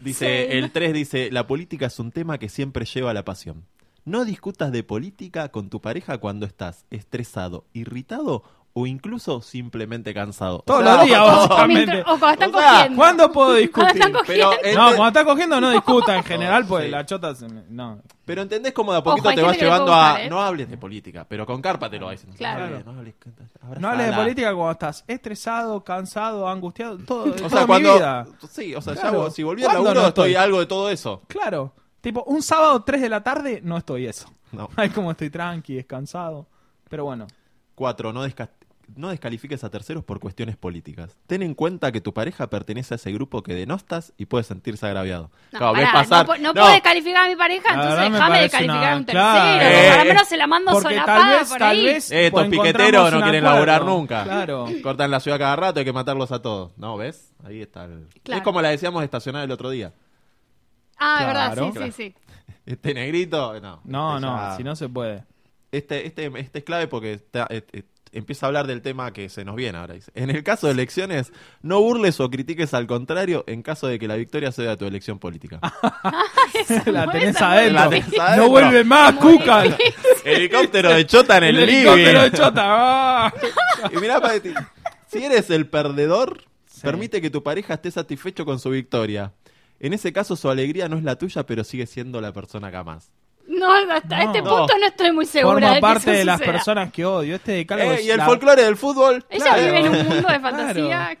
Dice, Sí. el 3 dice, la política es un tema que siempre lleva a la pasión. No discutas de política con tu pareja cuando estás estresado, irritado o incluso simplemente cansado. Todos los días, básicamente. o cuando están O sea, cogiendo. ¿Cuándo puedo Cuando discutir? están cogiendo. Pero, No, cuando está cogiendo no discuta en general, pues Sí. la chota se me- No. pero entendés cómo de a poquito Ojo, te vas llevando a... ¿eh? No hables de política, pero con carpa te lo. Claro. No hables, no hables, abrazala. No hables de política cuando estás estresado, cansado, angustiado, todo. *laughs* O toda sea, mi cuando... vida. Sí, o sea, ya Claro. vos- si volví al ¿Cuándo laburo no estoy estoy? algo de todo eso. Claro. Tipo, un sábado 3 de la tarde no estoy eso. No. *laughs* Ay, como estoy tranqui, descansado. Pero bueno. Cuatro, no, desca- no descalifiques a terceros por cuestiones políticas. Ten en cuenta que tu pareja pertenece a ese grupo que denostas y puede sentirse agraviado. No, Claro, ves pará, pasar- no, pu- no no, puedo descalificar a mi pareja, entonces déjame descalificar a un tercero. claro. por lo Eh, menos se la mando Porque solapada tal vez, por tal ahí. vez. Eh, estos pues piqueteros encontramos no quieren acuerdo. laburar nunca. Claro. Cortan la ciudad cada rato, hay que matarlos a todos. ¿No? ¿Ves? Ahí está. el- Claro. Es como la decíamos de estacionar el otro día. Ah, verdad, sí, Claro. sí, sí. *laughs* Este negrito, no. No, Este no, ya- si no se puede. Este, este, este es clave porque está- eh, empieza a hablar del tema que se nos viene ahora. Dice. En el caso de elecciones, no burles o critiques al contrario en caso de que la victoria sea de tu elección política. la no, tenés adentro. la tenés adentro. No vuelve más, Muy Cuca. *laughs* Helicóptero de chota en el, El helicóptero de chota. *laughs* ah. Y mirá, pa- si eres el perdedor, Sí. permite que tu pareja esté satisfecho con su victoria. En ese caso, su alegría no es la tuya, pero sigue siendo la persona que amás. No, hasta No. este punto no estoy muy segura Forma de que parte eso de las suceda. personas que odio. Este decálogo Eh, es y el la- folclore del fútbol. Ella claro. vive en un mundo de Claro. fantasía.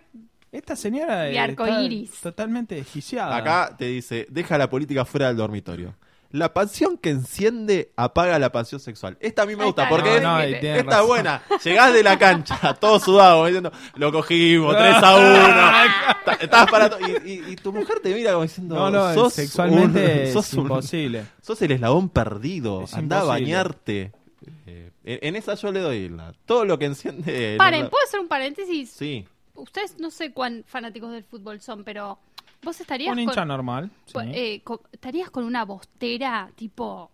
Esta señora Y está arcoíris. totalmente desquiciada. Acá te dice, deja la política fuera del dormitorio. La pasión que enciende apaga la pasión sexual. Esta a mí me gusta está, porque No, no, es- esta buena. Llegás de la cancha, *laughs* todo sudado, diciendo, lo cogimos, *laughs* 3 a 1. *laughs* Ta- Estás para to- y, y- y tu mujer te mira como diciendo, No, no, sos sexualmente un- sos es un- imposible. sos el eslabón perdido. Es Andá a bañarte. Eh, en, esa yo le doy la, todo lo que enciende. Paren, no- ¿puedo hacer un paréntesis? Sí. Ustedes no sé cuán fanáticos del fútbol son, pero vos estarías Un hincha con, normal. sí. eh, estarías con una bostera tipo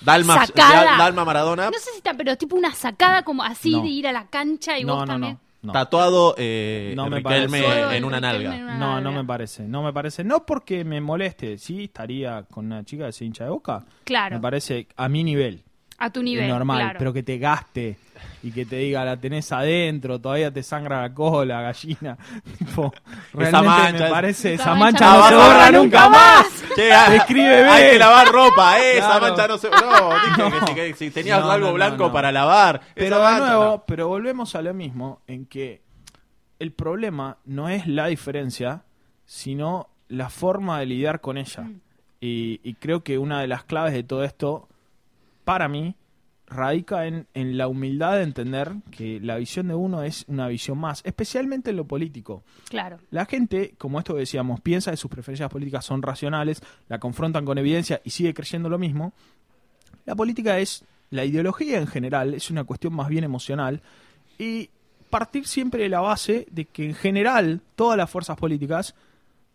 Dalma, Sacada. Dal- Dalma Maradona. no sé si está, pero tipo una sacada como así No. de ir a la cancha y no, vos no, también. No. Tatuado eh, No me Riquelme parece. Todo en una nalga. No, no me parece, no me parece. No porque me moleste, sí, estaría con una chica de ese hincha de boca. Claro, Me parece a mi nivel, a tu nivel, normal, claro. pero que te gaste y que te diga la tenés adentro, todavía te sangra la cola, gallina. *laughs* Tipo, realmente mancha, me parece, Esa esa mancha mancha no se borra borra nunca más. Che, ah, Escribe Hay bien. que lavar ropa, eh, esa mancha no se. No, *laughs* dije que, si, que si tenías No, algo blanco no. para lavar. Pero esa de nuevo, no. pero volvemos a lo mismo, en que el problema no es la diferencia, sino la forma de lidiar con ella. Mm. Y, y creo que una de las claves de todo esto, para mí, radica en, en la humildad de entender que la visión de uno es una visión más, especialmente en lo político. Claro. La gente, como esto decíamos, piensa que sus preferencias políticas son racionales, la confrontan con evidencia y sigue creyendo lo mismo. La política es, la ideología en general, es una cuestión más bien emocional y partir siempre de la base de que en general todas las fuerzas políticas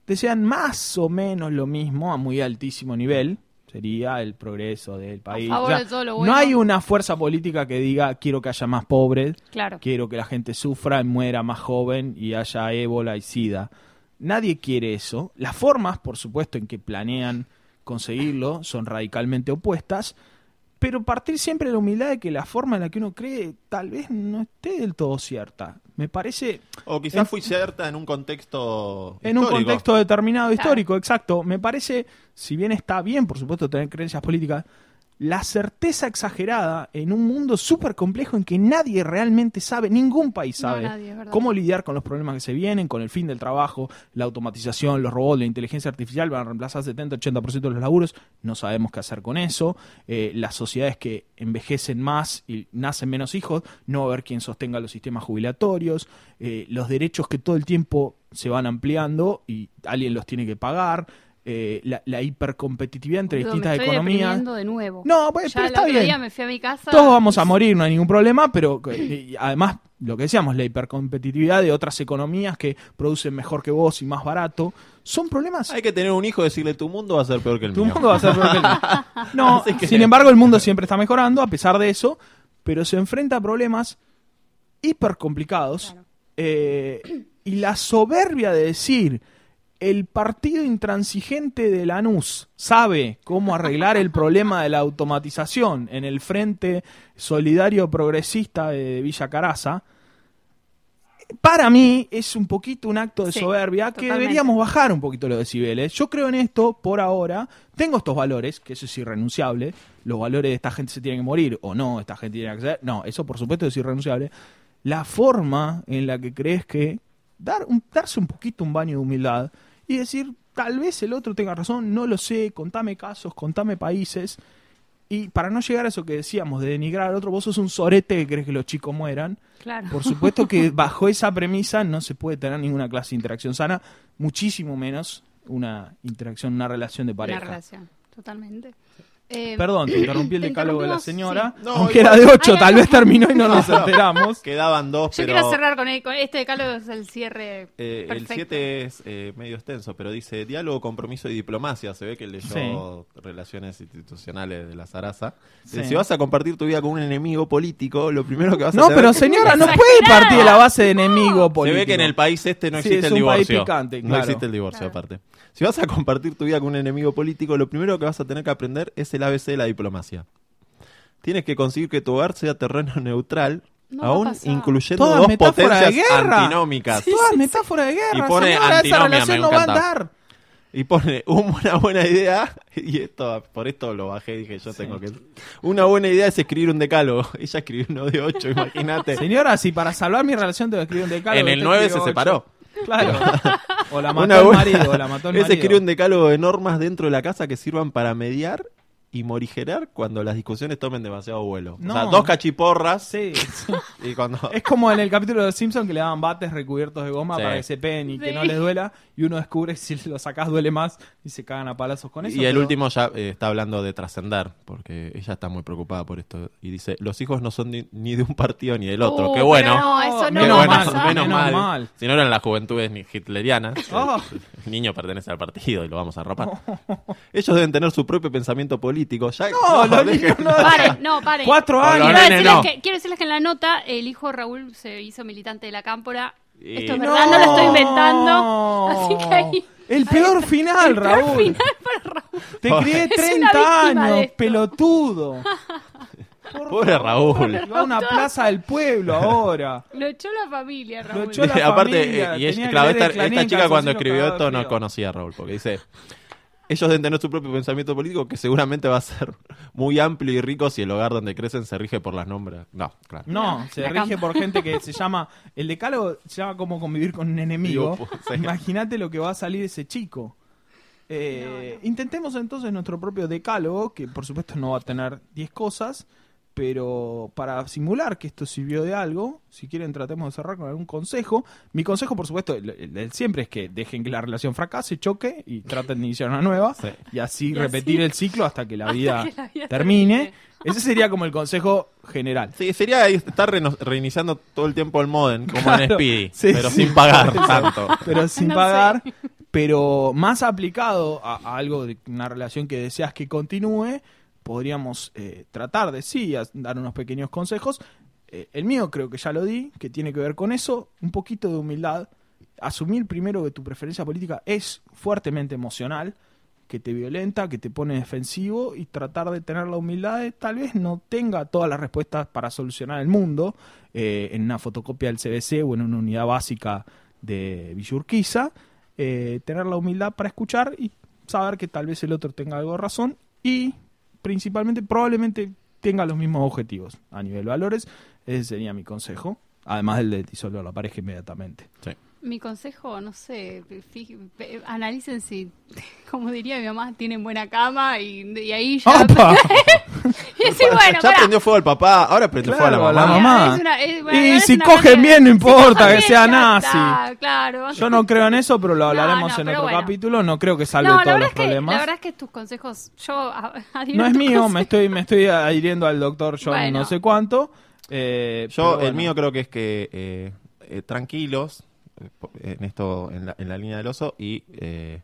desean más o menos lo mismo a muy altísimo nivel, sería el progreso del país. favor O sea, de todo lo bueno. No hay una fuerza política que diga quiero que haya más pobres, Claro. quiero que la gente sufra y muera más joven y haya ébola y sida. Nadie quiere eso. Las formas, por supuesto, en que planean conseguirlo son radicalmente opuestas, pero partir siempre de la humildad de que la forma en la que uno cree tal vez no esté del todo cierta. Me parece O quizás fui cierta en un contexto. en un contexto determinado Claro. histórico, exacto. Me parece, si bien está bien, por supuesto, tener creencias políticas, la certeza exagerada en un mundo súper complejo en que nadie realmente sabe, ningún país No, sabe nadie, cómo lidiar con los problemas que se vienen, con el fin del trabajo, la automatización, los robots, la inteligencia artificial van a reemplazar 70-80% de los laburos, no sabemos qué hacer con eso, Eh, las sociedades que envejecen más y nacen menos hijos, no va a haber quien sostenga los sistemas jubilatorios, eh, los derechos que todo el tiempo se van ampliando y alguien los tiene que pagar, eh, la, la hipercompetitividad entre me distintas estoy economías. deprimiendo de nuevo. No, pues, ya pero el está otro bien. día me fui a mi casa. Todos vamos a morir, no hay ningún problema, pero eh, y además, lo que decíamos, la hipercompetitividad de otras economías que producen mejor que vos y más barato, son problemas. Hay que tener un hijo y decirle tu mundo va a ser peor que el Tu mío. mundo va a ser peor que el mío. *laughs* No, que- sin embargo, el mundo siempre está mejorando a pesar de eso, pero se enfrenta a problemas hiper complicados. Claro. eh, y la soberbia de decir el partido intransigente de Lanús sabe cómo arreglar el problema de la automatización en el Frente Solidario Progresista de Villa Caraza, para mí es un poquito un acto de Sí, soberbia que totalmente. deberíamos bajar un poquito los decibeles. Yo creo en esto por ahora. Tengo estos valores, que eso es irrenunciable. Los valores de esta gente se tienen que morir o no, esta gente tiene que ser. No, eso por supuesto es irrenunciable. La forma en la que crees que dar un- darse un poquito un baño de humildad y decir, tal vez el otro tenga razón, no lo sé, contame casos, contame países. Y para no llegar a eso que decíamos de denigrar al otro, vos sos un sorete que crees que los chicos mueran. Claro. Por supuesto que *laughs* bajo esa premisa no se puede tener ninguna clase de interacción sana, muchísimo menos una interacción, una relación de Una pareja. relación, totalmente. Eh, Perdón, te interrumpí el te decálogo de la señora, sí. No, aunque igual- era de 8, Ay, tal no. vez terminó y no nos *laughs* enteramos. Quedaban dos, Yo pero quiero cerrar con, el- con este decálogo, es el cierre eh, el perfecto. 7 es eh, medio extenso, pero dice diálogo, compromiso y diplomacia. Se ve que leyó relaciones institucionales de la Zaraza. Sí. Si vas a compartir tu vida con un enemigo político, lo primero que vas a No, tener pero señora, no puede partir de la base de enemigo Se político. ve que en el país este no Sí, existe es el un país divorcio. picante, No claro. existe el divorcio, Claro. aparte. Si vas a compartir tu vida con un enemigo político, lo primero que vas a tener que aprender es el ABC de la diplomacia. Tienes que conseguir que tu hogar sea terreno *laughs* neutral, No aún incluyendo Toda dos metáfora de potencias guerra. antinómicas. Todas metáforas de guerra. Y pone señora, esa antinomia, relación me no va a encanta. andar. Y pone una buena idea, *laughs* y esto, por esto lo bajé, dije yo tengo que... Una buena idea es escribir un decálogo. *laughs* Ella escribió uno de ocho, imagínate. Señora, si para salvar mi relación tengo que escribir un decálogo. En el 9 se separó. Claro. O la mató Una el buena- marido, o la mató el Es marido. escribir un decálogo de normas dentro de la casa que sirvan para mediar y morigerar cuando las discusiones tomen demasiado vuelo. No. O sea, dos cachiporras Sí. *laughs* y cuando... *laughs* Es como en el capítulo de Los Simpsons que le daban bates recubiertos de goma Sí. para que se peguen y que no les duela. Y uno descubre que si lo sacás duele más y se cagan a palazos con eso. Y el pero- último ya eh, está hablando de trascender, porque ella está muy preocupada por esto. Y dice, los hijos no son ni, ni de un partido ni del otro. Uh, Qué bueno. no, eso no Qué bueno, menos, menos mal. mal. Si no eran las juventudes ni hitlerianas. *laughs* Oh. El niño pertenece al partido y lo vamos a arropar. Ellos deben tener su propio pensamiento político. Ya, No, los dejen- niños no- Paren, no, paren. Cuatro No, años. los Quiero decirles, no. que, quiero decirles que en la nota el hijo Raúl se hizo militante de la cámpora. Esto es verdad, no lo estoy inventando. Así que ahí. El peor final, el peor Raúl. final para Raúl. Te crié Es una 30 víctima de años, pelotudo. *laughs* Por Pobre Raúl. Va a una plaza del pueblo ahora. *laughs* Lo echó la familia, Lo Raúl. echó la *laughs* Aparte, familia, eh, y ella- claro, esta, esta chica cuando escribió esto no conocía a Raúl, porque dice, ellos deben tener su propio pensamiento político que seguramente va a ser muy amplio y rico si el hogar donde crecen se rige por las nombres. No, claro. No, se rige por gente que *laughs* se llama. El decálogo se llama como convivir con un enemigo. Pues, sí. Imagínate lo que va a salir ese chico. Eh, Intentemos entonces nuestro propio decálogo, que por supuesto no va a tener 10 cosas, pero para simular que esto sirvió de algo, si quieren tratemos de cerrar con algún consejo. Mi consejo, por supuesto, el, el- el siempre es que dejen que la relación fracase, choque y traten de iniciar una nueva Sí. y así Y repetir así- el ciclo hasta que la hasta vida que la vida termine. termine. Ese sería como el consejo general. Sí, sería estar reiniciando todo el tiempo el modem, como en Claro. Speedy, Sí, pero sí. sin pagar tanto. pero sin No pagar, pero más aplicado a, a algo de una relación que deseas que continúe, podríamos eh, tratar de sí, dar unos pequeños consejos. Eh, el mío creo que ya lo di, que tiene que ver con eso, un poquito de humildad, asumir primero que tu preferencia política es fuertemente emocional, que te violenta, que te pone defensivo y tratar de tener la humildad de tal vez no tenga todas las respuestas para solucionar el mundo eh, en una fotocopia del CBC o en una unidad básica de Villurquiza, tener la humildad para escuchar y saber que tal vez el otro tenga algo de razón y principalmente probablemente tenga los mismos objetivos a nivel valores. Ese sería mi consejo, además del de disolver la pareja inmediatamente. Sí. Mi consejo, no sé, analicen si, *laughs* como diría mi mamá, tienen buena cama y, y ahí ya... ¡Opa! *laughs* y decir, bueno, ya pará. prendió fuego al papá, ahora prendió fuego a Claro, la a la mamá. mamá. Es una- es- bueno, Y si cogen bien, no importa que sea nazi. está, claro. Yo no creo en eso, pero lo hablaremos No, no, en otro bueno. capítulo. No creo que salve No, todos los es que, problemas. la verdad es que tus consejos, yo a- No es mío, me estoy, me estoy *laughs* adhiriendo al doctor John Bueno. no sé cuánto. eh, Yo, el bueno. mío creo que es que eh, eh, tranquilos en esto, en la, en la línea del oso y eh,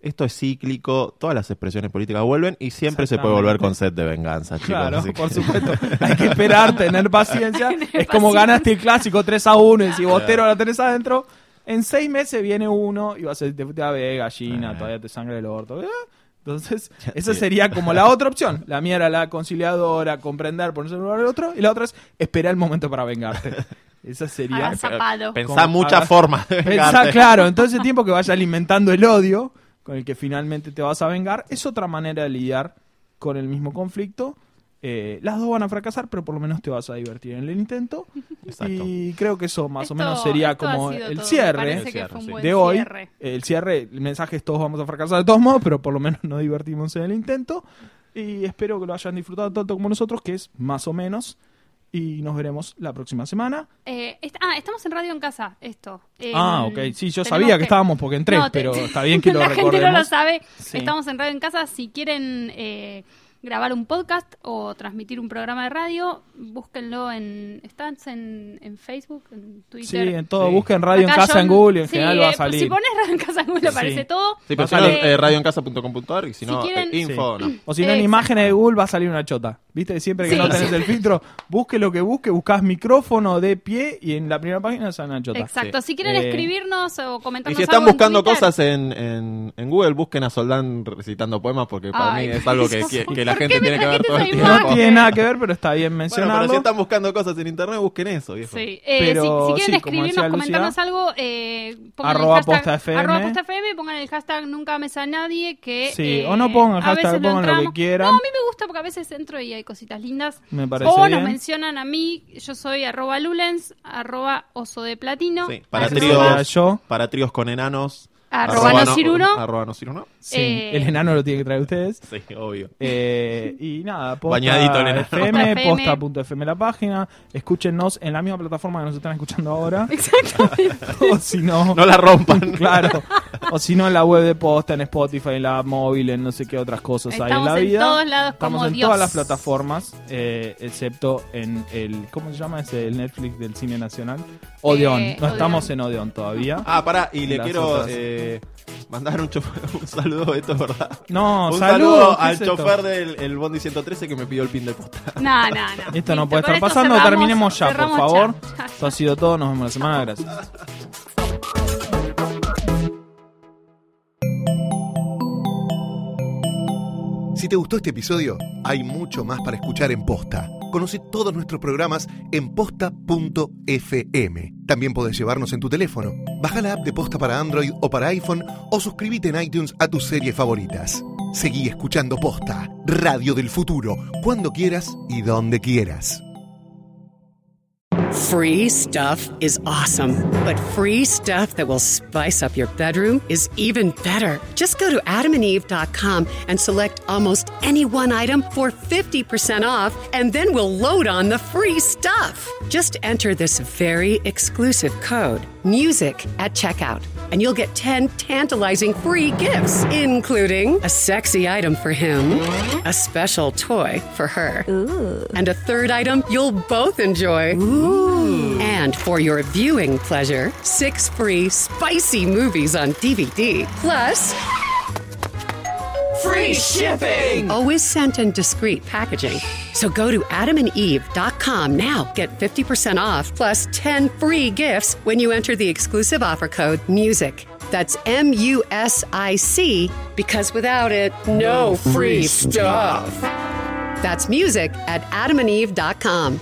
esto es cíclico, todas las expresiones políticas vuelven y siempre se puede volver con sed de venganza, chicos. Claro, así que- por supuesto. *laughs* Hay que esperar, tener paciencia. *laughs* Tener es como ganaste el clásico 3 a 1 y si Claro. Botero la tenés adentro, en seis meses viene uno y vas a te, te a ver gallina, Eh. todavía te sangra el orto. Entonces, *laughs* esa sería como la otra opción. La mía era la conciliadora, comprender, ponerse en lugar del otro. Y la otra es esperar el momento para vengarte. Esa sería. Pensá muchas formas de Pensá, claro, en todo ese tiempo que vaya alimentando el odio con el que finalmente te vas a vengar, es otra manera de lidiar con el mismo conflicto. Eh, las dos van a fracasar, pero por lo menos te vas a divertir en el intento. Exacto. Y creo que eso más o menos sería como el todo. cierre El cierre, sí. de hoy. cierre. El cierre, el mensaje es todos vamos a fracasar de todos modos, pero por lo menos nos divertimos en el intento. Y espero que lo hayan disfrutado tanto como nosotros, que es más o menos. Y nos veremos la próxima semana. Eh, est- ah, estamos en Radio en Casa, esto. Eh, ah, ok. Sí, yo sabía que, estábamos porque entré, No, pero está bien *laughs* que lo La gente no lo recordemos. sabe. Sí. Estamos en Radio en Casa. Si quieren eh, grabar un podcast o transmitir un programa de radio, búsquenlo en... ¿Estás en, en Facebook, en Sí, Twitter? en todo. Sí. Busquen Radio en Casa en Google y en sí, general va a eh, salir. Si pones Radio en Casa en Google aparece Sí. todo. Sí, pero a si no, salir- eh, radioencasa.com.ar y si, Si no, quieren- eh, info, Sí. no. O si no, en Exacto. imágenes de Google va a salir una chota. ¿Viste? Siempre que Sí. no tenés el filtro, busque lo que busque, buscás micrófono de pie y en la primera página sale una chota. Exacto. Si quieren Eh, escribirnos o Y comentarnos si están algo en buscando Twitter- cosas en, en, en Google, busquen a Soldán recitando poemas porque para Ay, mí es algo que- *laughs* que la ¿por gente me tiene que ver todo el tiempo. No tiene nada que ver, pero está bien Bueno, mencionarlo. pero si están buscando cosas en internet, busquen eso, viejo. Sí, eh, Pero, si, si quieren sí, escribirnos, comentarnos algo, eh, pongan arroba el hashtag, posta FM. arroba posta FM, pongan el hashtag nunca mesa a nadie, que Sí, eh, o no pongan a hashtag, veces lo pongan lo que quieran. No, a mí me gusta porque a veces entro y hay cositas lindas. Me parece o nos mencionan a mí, yo soy arroba lulens, arroba oso de platino, Sí, para tríos, yo. para tríos con enanos. Arroba no ciruno. Arroba no ciruno. Sí, Eh, el enano lo tiene que traer ustedes. Sí, obvio. Eh, y nada, *laughs* posta Bañadito el enano. FM, Posta FM. posta.fm la página. Escúchenos en la misma plataforma que nos están escuchando ahora. *laughs* Exactamente. o si no, No la rompan. *laughs* claro. O si no, en la web de posta, en Spotify, en la móvil, en no sé qué otras cosas hay en Estamos la en vida. todos lados Estamos como en Dios. todas las plataformas, eh, excepto en el. ¿Cómo se llama? ese el Netflix del cine nacional. Odeon. Eh, no Odeon. estamos en Odeon todavía. Ah, pará, y le quiero otras. Eh, *laughs* mandar un, chofer- *laughs* un saludo, esto es verdad. No, un saludo ¿qué al es chofer del el Bondi 113 que me pidió el pin de posta. *laughs* No, no, no. Esto no puede estar pasando. cerramos- Terminemos ya, por favor. ya. Ya, Esto ha sido todo. Nos vemos la semana. Gracias. Si te gustó este episodio, hay mucho más para escuchar en Posta. Conoce todos nuestros programas en posta.fm. También podés llevarnos en tu teléfono. Baja la app de Posta para Android o para iPhone o suscríbete en iTunes a tus series favoritas. Seguí escuchando Posta, Radio del Futuro, cuando quieras y donde quieras. Free stuff is awesome, but free stuff that will spice up your bedroom is even better. Just go to adamandeve.com and select almost any one item for 50% off, and then we'll load on the free stuff. Just enter this very exclusive code, MUSIC, at checkout, and you'll get 10 tantalizing free gifts, including a sexy item for him, a special toy for her, and a third item you'll both enjoy. And for your viewing pleasure, six free spicy movies on DVD, plus free shipping. Always sent in discreet packaging. So go to adamandeve.com now. Get 50% off plus 10 free gifts when you enter the exclusive offer code MUSIC. That's M U S I C, because without it, no free stuff. That's music at adamandeve.com.